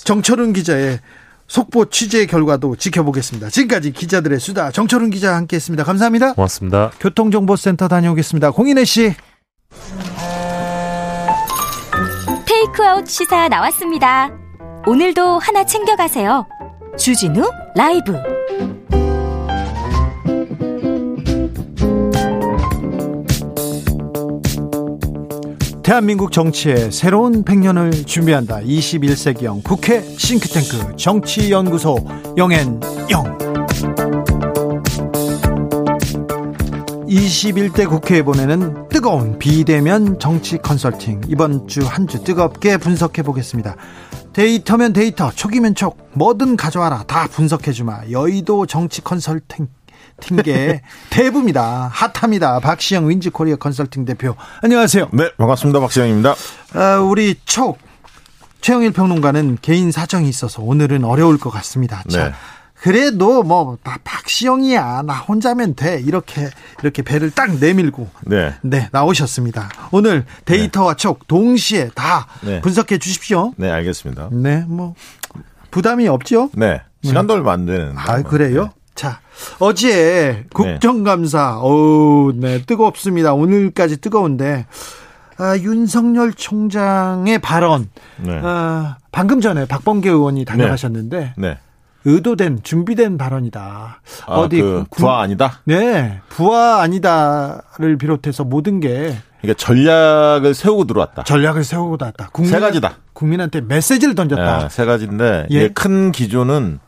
정철은 기자의 속보 취재 결과도 지켜보겠습니다. 지금까지 기자들의 수다 정철은 기자와 함께했습니다. 감사합니다. 고맙습니다. 교통정보센터 다녀오겠습니다. 공인혜 씨. 테이크아웃 시사 나왔습니다. 오늘도 하나 챙겨가세요. 주진우 라이브. 대한민국 정치의 새로운 100년을 준비한다. 21세기형 국회 싱크탱크 정치연구소 영앤영. 21대 국회에 보내는 뜨거운 비대면 정치 컨설팅. 이번 주 한주 뜨겁게 분석해 보겠습니다. 데이터면 데이터, 촉이면 촉, 뭐든 가져와라. 다 분석해 주마. 여의도 정치 컨설팅계 <laughs> 대부입니다. 핫합니다. 박시영 윈지코리아 컨설팅 대표. 안녕하세요. 네, 반갑습니다. 박시영입니다. 아, 우리 촉 최영일 평론가는 개인 사정이 있어서 오늘은 어려울 것 같습니다. 자, 네. 그래도 뭐나 박시영이야 나 혼자면 돼 이렇게 이렇게 배를 딱 내밀고 네. 네 나오셨습니다. 오늘 데이터와 촉 동시에 다 네. 분석해 주십시오. 네, 알겠습니다. 네, 뭐 부담이 없죠? 네. 시간도 얼마 안 되는. 아 그래요? 자 어제 국정감사 어우 네 뜨겁습니다. 오늘까지 뜨거운데 아, 윤석열 총장의 발언 네. 아, 방금 전에 박범계 의원이 다녀가셨는데 네. 의도된 준비된 발언이다. 아, 어디 그 구- 부하 아니다? 네 부하 아니다를 비롯해서 모든 게 그러니까 전략을 세우고 들어왔다. 전략을 세우고 나왔다. 국민, 세 가지다. 국민한테 메시지를 던졌다. 예, 세 가지인데 예. 큰 기조는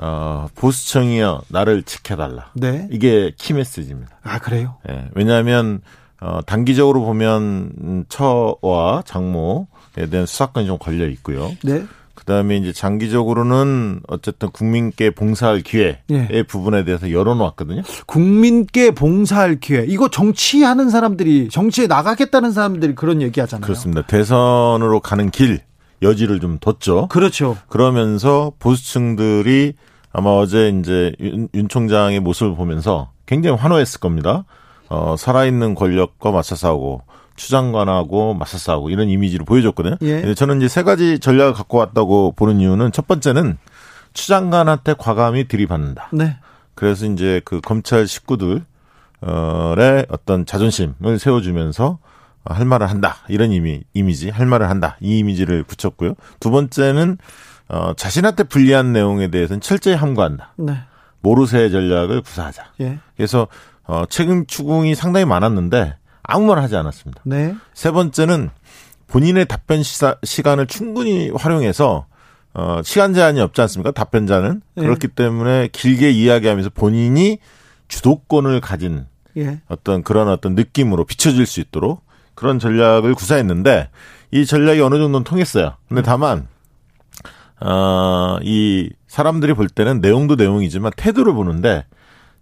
어, 보수청이여 나를 지켜달라. 네. 이게 키 메시지입니다. 아 그래요? 예, 왜냐하면 어, 단기적으로 보면 음, 처와 장모에 대한 수사권이 좀 걸려 있고요. 네. 그다음에 이제 장기적으로는 어쨌든 국민께 봉사할 기회의 예. 부분에 대해서 열어놓았거든요. 국민께 봉사할 기회. 이거 정치하는 사람들이 정치에 나가겠다는 사람들이 그런 얘기하잖아요. 그렇습니다. 대선으로 가는 길 여지를 좀 뒀죠. 그렇죠. 그러면서 보수층들이 아마 어제 이제 윤, 윤 총장의 모습을 보면서 굉장히 환호했을 겁니다. 어, 살아있는 권력과 맞서 싸우고 추장관하고 싸우고 이런 이미지를 보여줬거든요. 예. 저는 이제 세 가지 전략을 갖고 왔다고 보는 이유는 첫 번째는 추장관한테 과감히 들이받는다. 네. 그래서 이제 그 검찰 식구들의 어떤 자존심을 세워주면서 할 말을 한다. 이런 이미, 이미지, 할 말을 한다. 이 이미지를 붙였고요. 두 번째는, 어, 자신한테 불리한 내용에 대해서는 철저히 함구한다. 네. 모르쇠 전략을 구사하자. 예. 그래서, 어, 책임 추궁이 상당히 많았는데, 아무 말 하지 않았습니다. 네. 세 번째는 본인의 답변 시사, 시간을 충분히 활용해서 어, 시간 제한이 없지 않습니까? 답변자는 네. 그렇기 때문에 길게 이야기하면서 본인이 주도권을 가진 예. 어떤 그런 어떤 느낌으로 비춰질 수 있도록 그런 전략을 구사했는데 이 전략이 어느 정도는 통했어요. 근데 다만 어, 이 사람들이 볼 때는 내용도 내용이지만 태도를 보는데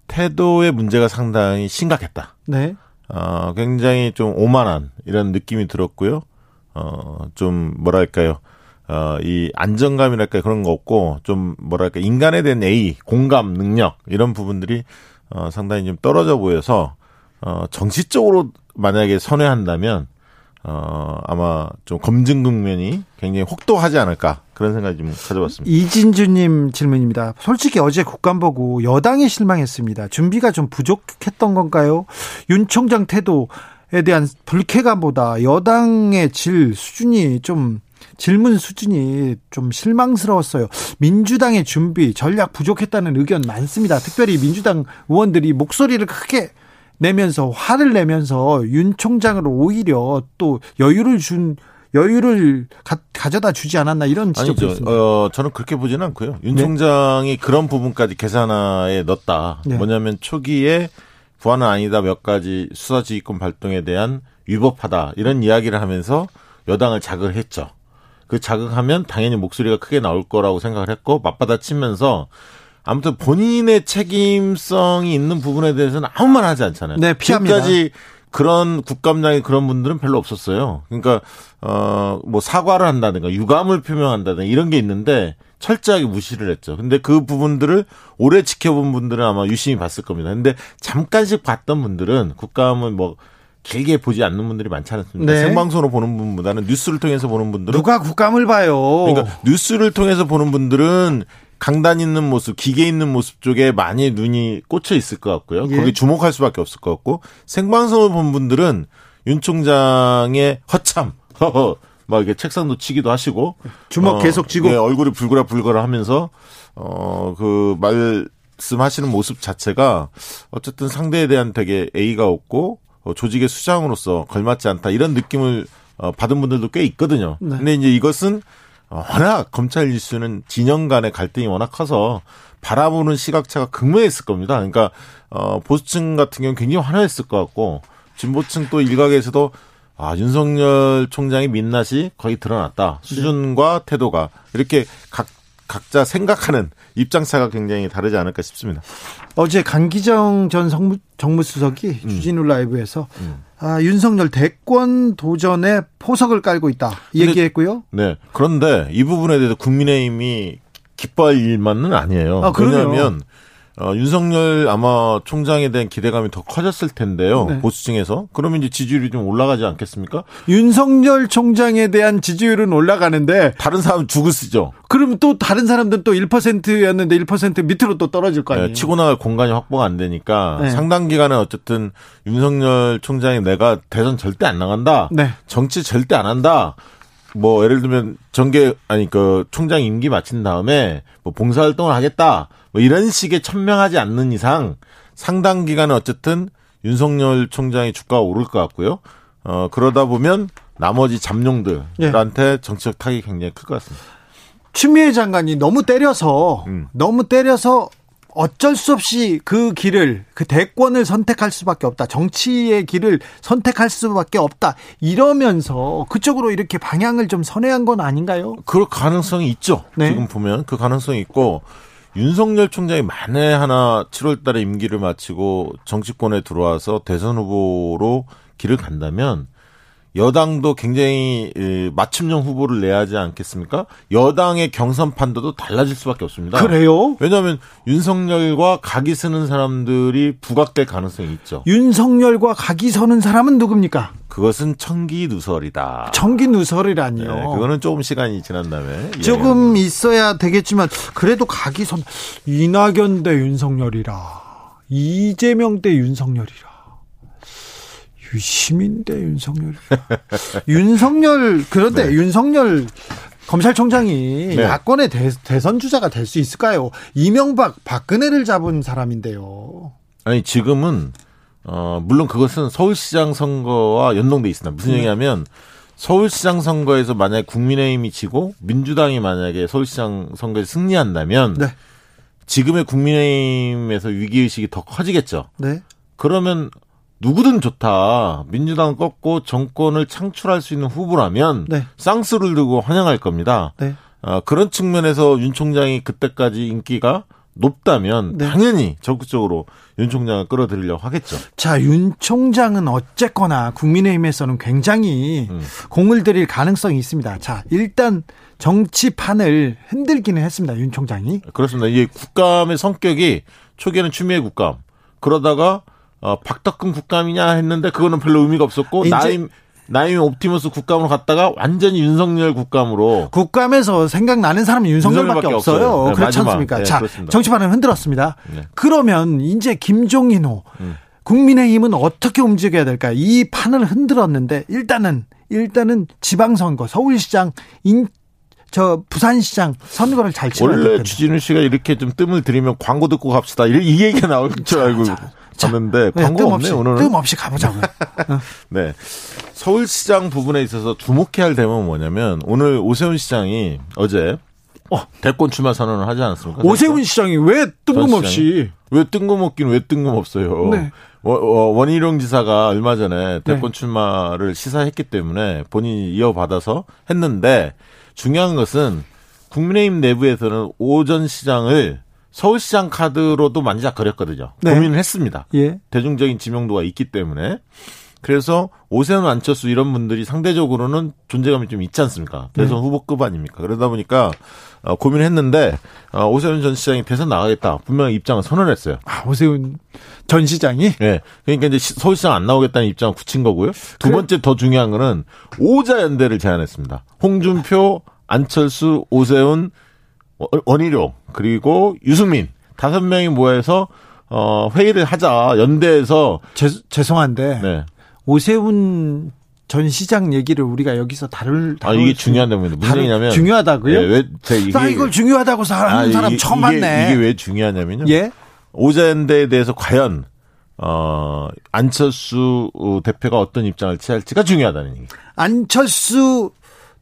태도의 문제가 상당히 심각했다. 네. 어, 굉장히 좀 오만한 이런 느낌이 들었고요. 어, 좀 뭐랄까요. 어, 이 안정감이랄까 그런 거 없고 좀 뭐랄까 인간에 대한 A, 공감 능력 이런 부분들이 어, 상당히 좀 떨어져 보여서 어, 정치적으로 만약에 선회한다면 어, 아마 좀 검증 국면이 굉장히 혹독하지 않을까 그런 생각이 좀 가져봤습니다. 이진주님 질문입니다. 솔직히 어제 국감 보고 여당에 실망했습니다. 준비가 좀 부족했던 건가요? 윤 총장 태도에 대한 불쾌감보다 여당의 질 수준이 좀 질문 수준이 좀 실망스러웠어요. 민주당의 준비 전략 부족했다는 의견 많습니다. 특별히 민주당 의원들이 목소리를 크게 내면서 화를 내면서 윤 총장을 오히려 또 여유를 준 여유를 가, 져다 주지 않았나 이런 지적도 아니죠. 있습니다. 어, 저는 그렇게 보지는 않고요. 윤 네. 총장이 그런 부분까지 계산하에 넣었다. 네. 뭐냐면 초기에 부안은 아니다 몇 가지 수사지휘권 발동에 대한 위법하다 이런 이야기를 하면서 여당을 자극을 했죠. 그 자극하면 당연히 목소리가 크게 나올 거라고 생각을 했고 맞받아치면서 아무튼 본인의 책임성이 있는 부분에 대해서는 아무 말 하지 않잖아요. 네, 피합니다. 지금까지 그런 국감장에 그런 분들은 별로 없었어요. 그러니까 어 뭐 사과를 한다든가 유감을 표명한다든가 이런 게 있는데 철저하게 무시를 했죠. 근데 그 부분들을 오래 지켜본 분들은 아마 유심히 봤을 겁니다. 근데 잠깐씩 봤던 분들은 국감은 뭐 길게 보지 않는 분들이 많지 않습니까? 네. 생방송으로 보는 분보다는 뉴스를 통해서 보는 분들은 누가 국감을 봐요? 그러니까 뉴스를 통해서 보는 분들은 강단 있는 모습, 기계 있는 모습 쪽에 많이 눈이 꽂혀 있을 것 같고요. 예. 거기 주목할 수밖에 없을 것 같고 생방송을 본 분들은 윤 총장의 허참, 허허, <laughs> 막 이렇게 책상도 치기도 하시고 주먹 계속 쥐고. 네, 얼굴이 불그라 불그라 하면서 어 그 말씀하시는 모습 자체가 어쨌든 상대에 대한 되게 A가 없고 어, 조직의 수장으로서 걸맞지 않다 이런 느낌을 어, 받은 분들도 꽤 있거든요. 네. 근데 이제 이것은 어, 워낙 검찰 이슈는 진영 간의 갈등이 워낙 커서 바라보는 시각차가 극명했을 겁니다. 그러니까 어 보수층 같은 경우는 굉장히 화나했을 것 같고 진보층 또 일각에서도 아 윤석열 총장의 민낯이 거의 드러났다. 수준과 태도가 이렇게 각 각자 생각하는 입장차가 굉장히 다르지 않을까 싶습니다. 어제 강기정 전 정무, 정무수석이 음. 주진우 라이브에서 아, 윤석열 대권 도전에 포석을 깔고 있다 근데- 얘기했고요. 네. 그런데 이 부분에 대해서 국민의힘이 기뻐할 일만은 아니에요. 아. 왜냐하면 어, 윤석열 아마 총장에 대한 기대감이 더 커졌을 텐데요. 네. 보수층에서. 그러면 이제 지지율이 좀 올라가지 않겠습니까? 윤석열 총장에 대한 지지율은 올라가는데 다른 사람 죽을 쓰죠. 그럼 또 다른 사람들은 또 1%였는데 1% 밑으로 또 떨어질 거 아니에요. 네, 치고 나갈 공간이 확보가 안 되니까 네. 상당 기간에 어쨌든 윤석열 총장이 내가 대선 절대 안 나간다. 네. 정치 절대 안 한다. 뭐 예를 들면 정계 아니 그 총장 임기 마친 다음에 뭐 봉사 활동을 하겠다. 뭐 이런 식의 천명하지 않는 이상 상당 기간은 어쨌든 윤석열 총장의 주가가 오를 것 같고요. 어 그러다 보면 나머지 잠룡들한테 정치적 타격이 굉장히 클 것 같습니다. 추미애 장관이 너무 때려서 음. 너무 때려서 어쩔 수 없이 그 길을 그 대권을 선택할 수밖에 없다. 정치의 길을 선택할 수밖에 없다. 이러면서 그쪽으로 이렇게 방향을 좀 선회한 건 아닌가요? 그럴 가능성이 있죠. 네. 지금 보면 그 가능성이 있고 윤석열 총장이 만에 하나 7월 달에 임기를 마치고 정치권에 들어와서 대선 후보로 길을 간다면 여당도 굉장히 에, 맞춤형 후보를 내야 하지 않겠습니까? 여당의 경선 판도도 달라질 수밖에 없습니다. 그래요? 왜냐하면 윤석열과 각이 쓰는 사람들이 부각될 가능성이 있죠. 윤석열과 각이 서는 사람은 누굽니까? 그것은 청기 누설이다. 청기 누설이라니요. 네, 그거는 조금 시간이 지난 다음에 조금 있어야 되겠지만 그래도 각이 선 이낙연 대 윤석열이라 이재명 대 윤석열이라 유시민 대 윤석열 윤석열 그런데 네. 윤석열 검찰총장이 네. 야권의 대, 대선 주자가 될 수 있을까요? 이명박 박근혜를 잡은 사람인데요. 아니 지금은 어, 물론 그것은 서울시장 선거와 연동돼 있습니다. 무슨 네. 얘기냐면 서울시장 선거에서 만약에 국민의힘이 지고 민주당이 만약에 서울시장 선거에 승리한다면 네. 지금의 국민의힘에서 위기의식이 더 커지겠죠. 네. 그러면 누구든 좋다. 민주당 꺾고 정권을 창출할 수 있는 후보라면 네. 쌍수를 들고 환영할 겁니다. 네. 어, 그런 측면에서 윤 총장이 그때까지 인기가 높다면 네. 당연히 적극적으로 윤 총장을 끌어들이려고 하겠죠. 자, 윤 총장은 어쨌거나 국민의힘에서는 굉장히 음. 공을 들일 가능성이 있습니다. 자, 일단 정치판을 흔들기는 했습니다. 윤 총장이. 그렇습니다. 이게 국감의 성격이 초기에는 추미애 국감 그러다가 어, 박덕근 국감이냐 했는데 그거는 별로 의미가 없었고 이제- 나임 나임 옵티머스 국감으로 갔다가 완전히 윤석열 국감으로 국감에서 생각나는 사람은 윤석열밖에 윤석열밖에 없어요. 없어요. 네, 그렇지 마지막. 않습니까? 네, 자, 그렇습니다. 정치판을 흔들었습니다. 네. 그러면 이제 김종인호 음. 국민의힘은 어떻게 움직여야 될까? 이 판을 흔들었는데 일단은 일단은 지방선거 서울시장 인 저 부산시장 선거를 잘 치러야 원래. 주진우 씨가 이렇게 좀 뜸을 들이면 광고 듣고 갑시다. 이, 이 얘기가 나올 줄 알고 봤는데 네, 광고 없네 오늘은. 뜸없이 가보자고요. 어. <laughs> 네. 서울시장 부분에 있어서 주목해야 할 대목은 뭐냐면 오늘 오세훈 시장이 어제 어, 대권 출마 선언을 하지 않았습니까? 오세훈 시장이 왜 뜬금없이 왜 뜬금없긴 왜 뜬금없어요. 네. 원- 어, 원희룡 지사가 얼마 전에 대권 출마를 시사했기 때문에 본인이 이어받아서 했는데 중요한 것은 국민의힘 내부에서는 오전 시장을 서울시장 카드로도 만지작거렸거든요. 네. 고민을 했습니다. 예. 대중적인 지명도가 있기 때문에 그래서 오세훈 안철수 이런 분들이 상대적으로는 존재감이 좀 있지 않습니까? 대선 후보급 아닙니까? 그러다 보니까 어, 고민을 했는데 어, 오세훈 전 시장이 대선 나가겠다 분명히 입장을 선언했어요. 아, 오세훈 전 시장이 예. 그러니까 이제 시- 서울시장 안 나오겠다는 입장을 굳힌 거고요. 두 그래. 번째 더 중요한 거는 오자 연대를 제안했습니다. 홍준표, 안철수, 오세훈, 원- 원희룡 그리고 유승민 다섯 명이 모여서 어 회의를 하자 연대에서 죄, 죄송한데 네. 오세훈 전 시장 얘기를 우리가 여기서 다룰 아 이게 수- 중요한 대목입니다. 무슨 얘기냐면 중요하다고요? 예, 왜 제, 이게 나 이걸 중요하다고 하는 아, 사람 이게- 처음 이게- 봤네. 이게 왜 중요하냐면요. 예. 오자연대에 대해서 과연 어 안철수 대표가 어떤 입장을 취할지가 중요하다는 얘기. 안철수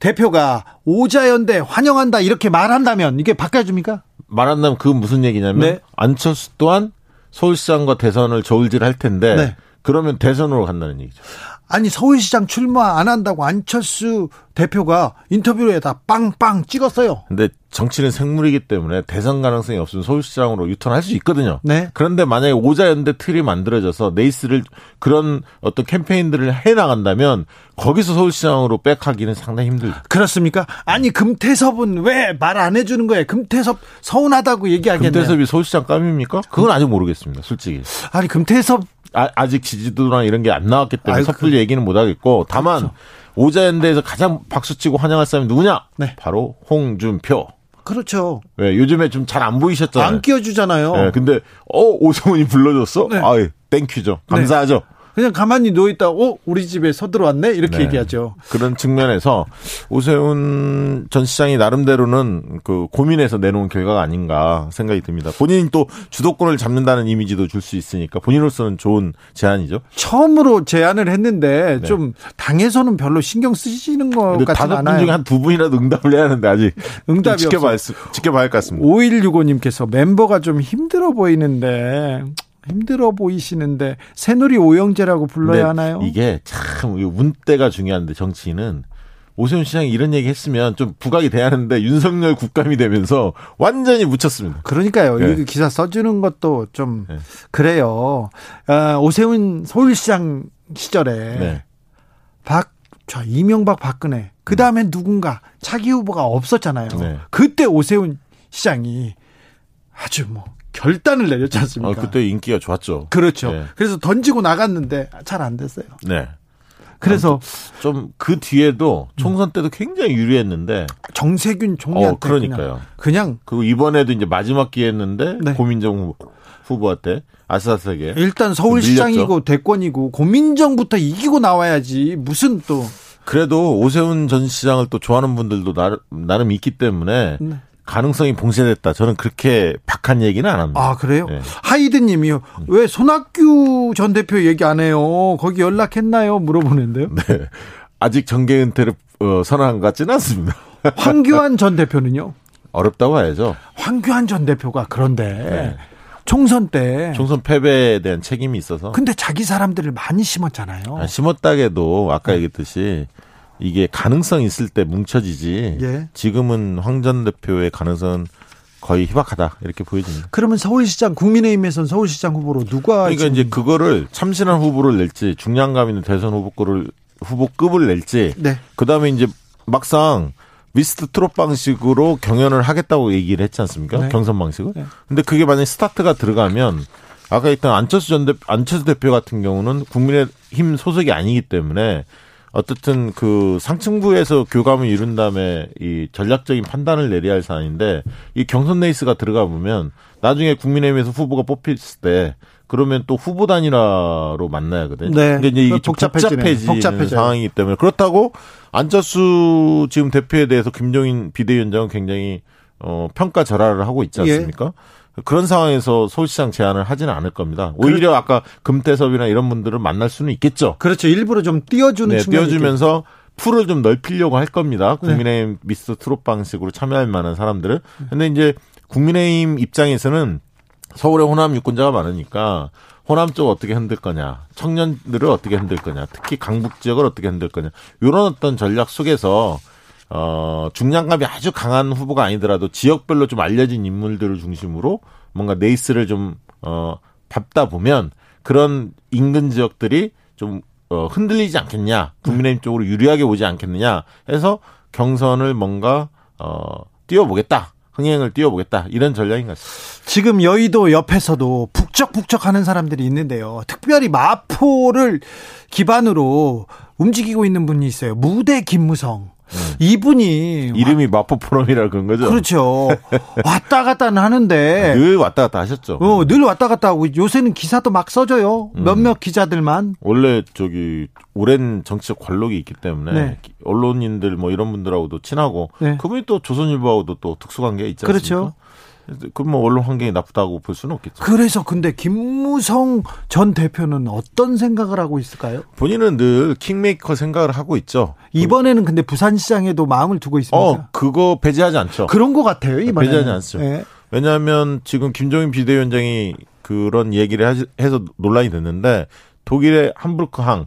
대표가 오자연대 환영한다 이렇게 말한다면 이게 바꿔줍니까? 말한다면 그건 무슨 얘기냐면 네. 안철수 또한 서울시장과 대선을 저울질할 텐데 네. 그러면 대선으로 간다는 얘기죠. 아니 서울시장 출마 안 한다고 안철수 대표가 인터뷰에다 빵빵 찍었어요. 근데 정치는 생물이기 때문에 대선 가능성이 없으면 서울시장으로 유턴할 수 있거든요. 네. 그런데 만약에 오자연대 틀이 만들어져서 네이스를 그런 어떤 캠페인들을 해 나간다면 거기서 서울시장으로 백하기는 상당히 힘들죠. 그렇습니까? 아니 금태섭은 왜 말 안 해주는 거예요? 금태섭 서운하다고 얘기하겠네요. 금태섭이 서울시장 깜입니까? 그건 아직 모르겠습니다. 솔직히. 아니 금태섭 아직 지지도나 이런 게 안 나왔기 때문에 아유, 섣불리 얘기는 못 하겠고 다만 오자연대에서 가장 박수치고 환영할 사람이 누구냐? 네. 바로 홍준표. 그렇죠. 왜 요즘에 좀 잘 안 보이셨잖아요. 안 끼워주잖아요. 예, 근데 어 오세훈이 불러줬어? 네. 아유 땡큐죠. 감사하죠. 그냥 가만히 누워 있다. 어 우리 집에 서들어왔네 이렇게 네. 얘기하죠. 그런 측면에서 오세훈 전 시장이 나름대로는 그 고민해서 내놓은 결과가 아닌가 생각이 듭니다. 본인이 또 주도권을 잡는다는 이미지도 줄 수 있으니까 본인으로서는 좋은 제안이죠. 처음으로 제안을 했는데 네. 좀 당에서는 별로 신경 쓰시는 것 같지 다섯 분 않아요. 중에 한 두 분이라도 응답을 해야 하는데 아직 응답이 좀 지켜봐야, 수- 지켜봐야 할 것 같습니다. 5165님께서 멤버가 좀 힘들어 보이는데 힘들어 보이시는데 새누리 오영재라고 불러야 하나요? 이게 참 문대가 중요한데 정치는 오세훈 시장이 이런 얘기 했으면 좀 부각이 돼야 하는데 윤석열 국감이 되면서 완전히 묻혔습니다. 그러니까요. 네. 이 기사 써주는 것도 좀 네. 그래요. 아, 오세훈 서울시장 시절에 네. 박, 저 이명박 박근혜 그 다음에 누군가 차기 후보가 없었잖아요. 네. 그때 오세훈 시장이 아주 뭐 결단을 내렸지 않습니까? 어, 그때 인기가 좋았죠. 그렇죠. 네. 그래서 던지고 나갔는데 잘 안 됐어요. 네. 그래서 좀 그 뒤에도 총선 때도 굉장히 유리했는데 정세균 총리한테 어, 그러니까요. 그냥, 그냥 그리고 이번에도 이제 마지막 기회였는데 네. 고민정 후보, 후보한테 아슬아슬하게 일단 서울시장이고 대권이고 고민정부터 이기고 나와야지 무슨 또 그래도 오세훈 전 시장을 또 좋아하는 분들도 나름, 나름 있기 때문에 네. 가능성이 봉쇄됐다. 저는 그렇게 박한 얘기는 안 합니다. 아, 그래요? 네. 하이드 님이요. 왜 손학규 전 대표 얘기 안 해요? 거기 연락했나요? 물어보는데요. 네. 아직 정계 은퇴를 어, 선언한 것 같지는 않습니다. <laughs> 황교안 전 대표는요? 어렵다고 해야죠. 황교안 전 대표가 그런데 네. 총선 때 총선 패배에 대한 책임이 있어서 근데 자기 사람들을 많이 심었잖아요. 아, 심었다게도 아까 네. 얘기했듯이 이게 가능성이 있을 때 뭉쳐지지. 예. 지금은 황 전 대표의 가능성은 거의 희박하다 이렇게 보여집니다. 그러면 서울시장 국민의힘에서는 서울시장 후보로 누가 그러니까. 이제 그거를 참신한 후보를 낼지 중량감 있는 대선 후보급을 후보급을 낼지 네. 그다음에 이제 막상 미스트 트롯 방식으로 경연을 하겠다고 얘기를 했지 않습니까? 네. 경선 방식을. 네. 근데 그게 만약에 스타트가 들어가면 아까 했던 안철수 전 대표, 안철수 대표 같은 경우는 국민의힘 소속이 아니기 때문에 어떻든 그 상층부에서 교감을 이룬 다음에 이 전략적인 판단을 내려야 할 사안인데 이 경선 레이스가 들어가 보면 나중에 국민의힘에서 후보가 뽑혔을 때 그러면 또 후보 단일화로 만나야 하거든요. 네. 근데 이제 이게 좀 복잡해지는 복잡해져요. 상황이기 때문에 그렇다고 안철수 지금 대표에 대해서 김종인 비대위원장은 굉장히 어 평가 절하를 하고 있지 예. 않습니까? 예. 그런 상황에서 서울시장 제안을 하지는 않을 겁니다. 오히려 그렇... 아까 금태섭이나 이런 분들을 만날 수는 있겠죠. 그렇죠. 일부러 좀 띄워주는 네, 띄워주면서 풀을 좀 넓히려고 할 겁니다. 네. 국민의힘 네. 미스 트롯 방식으로 참여할 만한 사람들은. 근데 이제 국민의힘 입장에서는 서울에 호남 유권자가 많으니까 호남 쪽 어떻게 흔들 거냐, 청년들을 어떻게 흔들 거냐, 특히 강북 지역을 어떻게 흔들 거냐, 이런 어떤 전략 속에서 어, 중량감이 아주 강한 후보가 아니더라도 지역별로 좀 알려진 인물들을 중심으로 뭔가 네이스를 좀, 어, 밟다 보면 그런 인근 지역들이 좀, 어, 흔들리지 않겠냐. 국민의힘 쪽으로 유리하게 오지 않겠느냐 해서 경선을 뭔가, 어, 띄워보겠다. 흥행을 띄워보겠다. 이런 전략인 것 같습니다. 지금 여의도 옆에서도 북적북적 하는 사람들이 있는데요. 특별히 마포를 기반으로 움직이고 있는 분이 있어요. 무대 김무성. 음. 이분이 이름이 마포 포럼이라 그런 거죠. 그렇죠. 왔다 갔다 하는데 늘 왔다 갔다 하셨죠. 어, 늘 왔다 갔다 하고 요새는 기사도 막 써줘요. 음. 몇몇 기자들만. 원래 저기 오랜 정치적 관록이 있기 때문에 네. 언론인들 뭐 이런 분들하고도 친하고 네. 그분이 또 조선일보하고도 또 있지 않습니까? 그렇죠. 그럼 뭐 언론 환경이 나쁘다고 볼 수는 없겠죠. 그래서 근데 김무성 전 대표는 어떤 생각을 하고 있을까요? 본인은 늘 킹메이커 생각을 하고 있죠. 이번에는 근데 부산시장에도 마음을 두고 있습니다. 어, 그거 배제하지 않죠. 그런 것 같아요. 이번에 배제하지 않죠. 네. 왜냐하면 지금 김종인 비대위원장이 그런 얘기를 해서 논란이 됐는데 독일의 함부르크항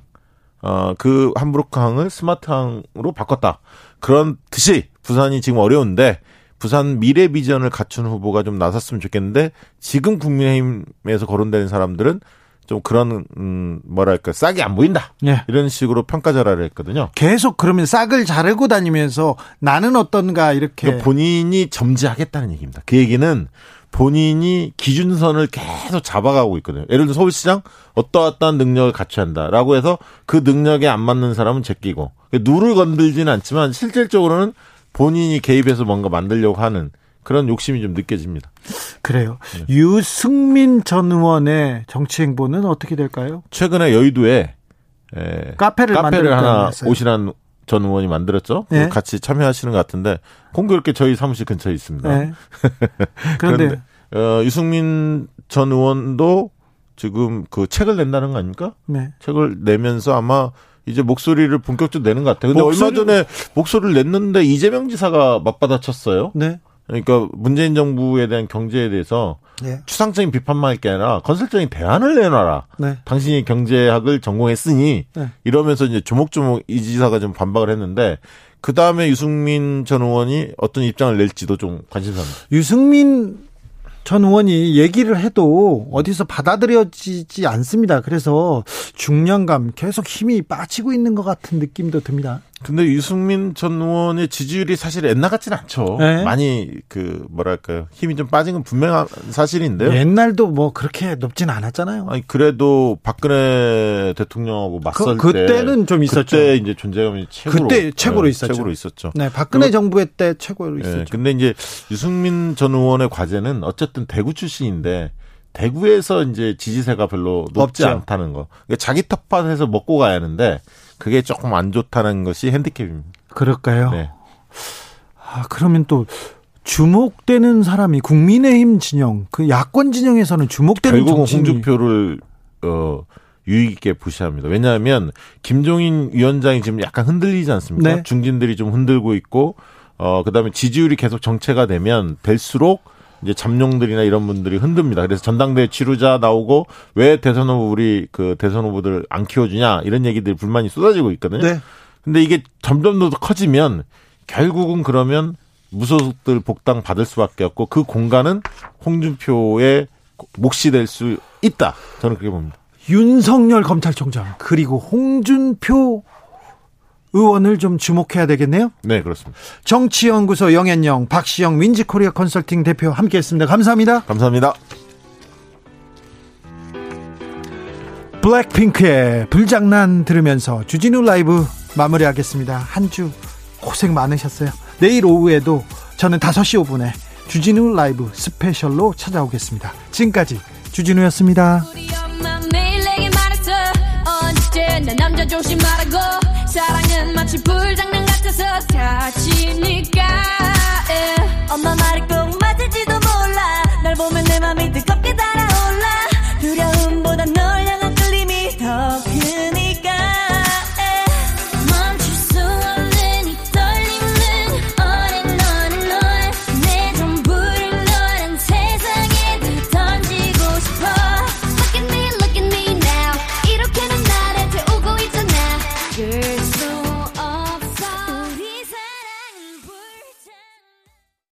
어, 그 함부르크항을 스마트항으로 바꿨다. 그런 듯이 부산이 지금 어려운데 부산 미래 비전을 갖춘 후보가 좀 나섰으면 좋겠는데 지금 국민의힘에서 거론되는 사람들은 좀 그런 음 뭐랄까 싹이 안 보인다 예. 이런 식으로 평가절하를 했거든요. 계속 그러면 싹을 자르고 다니면서 나는 어떤가 이렇게 그러니까 본인이 점지하겠다는 얘기입니다. 그 얘기는 본인이 기준선을 계속 잡아가고 있거든요. 예를 들어 서울시장 어떠어떠한 능력을 갖춰야 한다라고 해서 그 능력에 안 맞는 사람은 제끼고 누를 건들지는 않지만 실질적으로는 본인이 개입해서 뭔가 만들려고 하는 그런 욕심이 좀 느껴집니다. 그래요. 네. 유승민 전 의원의 정치 행보는 어떻게 될까요? 최근에 여의도에 에, 카페를, 카페를 하나 오신한 전 의원이 만들었죠. 네. 같이 참여하시는 것 같은데 공교롭게 저희 사무실 근처에 있습니다. 네. <laughs> 그런데, 그런데 어, 유승민 전 의원도 지금 그 책을 낸다는 거 아닙니까? 네. 책을 내면서 아마 이제 목소리를 본격적으로 내는 것 같아요. 근데 목소리... 얼마 전에 목소리를 냈는데 이재명 지사가 맞받아쳤어요. 네. 그러니까 문재인 정부에 대한 경제에 대해서 네. 추상적인 비판만 할 게 아니라 건설적인 대안을 내놔라. 네. 당신이 경제학을 전공했으니 네. 이러면서 이제 조목조목 이 지사가 좀 반박을 했는데 그 다음에 유승민 전 의원이 어떤 입장을 낼지도 좀 관심사입니다. 유승민 전 의원이 얘기를 해도 어디서 받아들여지지 않습니다. 그래서 중량감 계속 힘이 빠지고 있는 것 같은 느낌도 듭니다. 근데 유승민 전 의원의 지지율이 사실 옛날 같지는 않죠. 네. 많이 그 뭐랄까요 힘이 좀 빠진 건 분명한 사실인데요. 옛날도 뭐 그렇게 높지는 않았잖아요. 아니 그래도 박근혜 대통령하고 맞설 그, 그때는 좀 있었죠. 그때 이제 존재감이 최고로 그때 최고로 네, 있었죠. 최고로 있었죠. 네, 박근혜 정부의 때 최고로 네, 있었죠. 네, 근데 이제 유승민 전 의원의 과제는 어쨌든 대구 출신인데 대구에서 이제 지지세가 별로 높지 없죠. 않다는 거. 그러니까 자기 텃밭에서 먹고 가야 하는데 그게 조금 안 좋다는 것이 핸디캡입니다. 그럴까요? 네. 아, 그러면 또 주목되는 사람이 국민의힘 진영, 그 야권 진영에서는 주목되는 결국은 정치인이 홍준표를 어 유익 있게 부시합니다. 왜냐하면 김종인 위원장이 지금 약간 흔들리지 않습니까? 네. 중진들이 좀 흔들고 있고 어 그다음에 지지율이 계속 정체가 되면 될수록 이제 잠룡들이나 이런 분들이 흔듭니다. 그래서 전당대회 치르자 나오고 왜 대선 후보 우리 그 대선 후보들 안 키워주냐 이런 얘기들 불만이 쏟아지고 있거든요. 네. 근데 이게 점점 더 커지면 결국은 그러면 무소속들 복당 받을 수밖에 없고 그 공간은 홍준표의 몫이 될 수 있다. 저는 그렇게 봅니다. 윤석열 검찰총장 그리고 홍준표 의원을 좀 주목해야 되겠네요. 네, 그렇습니다. 정치연구소 영앤영 박시영 윈지코리아 컨설팅 대표 함께했습니다. 감사합니다. 감사합니다. 블랙핑크의 불장난 들으면서 주진우 라이브 마무리하겠습니다. 한 주 고생 많으셨어요. 내일 오후에도 저는 5시 5분에 주진우 라이브 스페셜로 찾아오겠습니다. 지금까지 주진우였습니다. 사랑은 마치 불장난 같아서 다치니까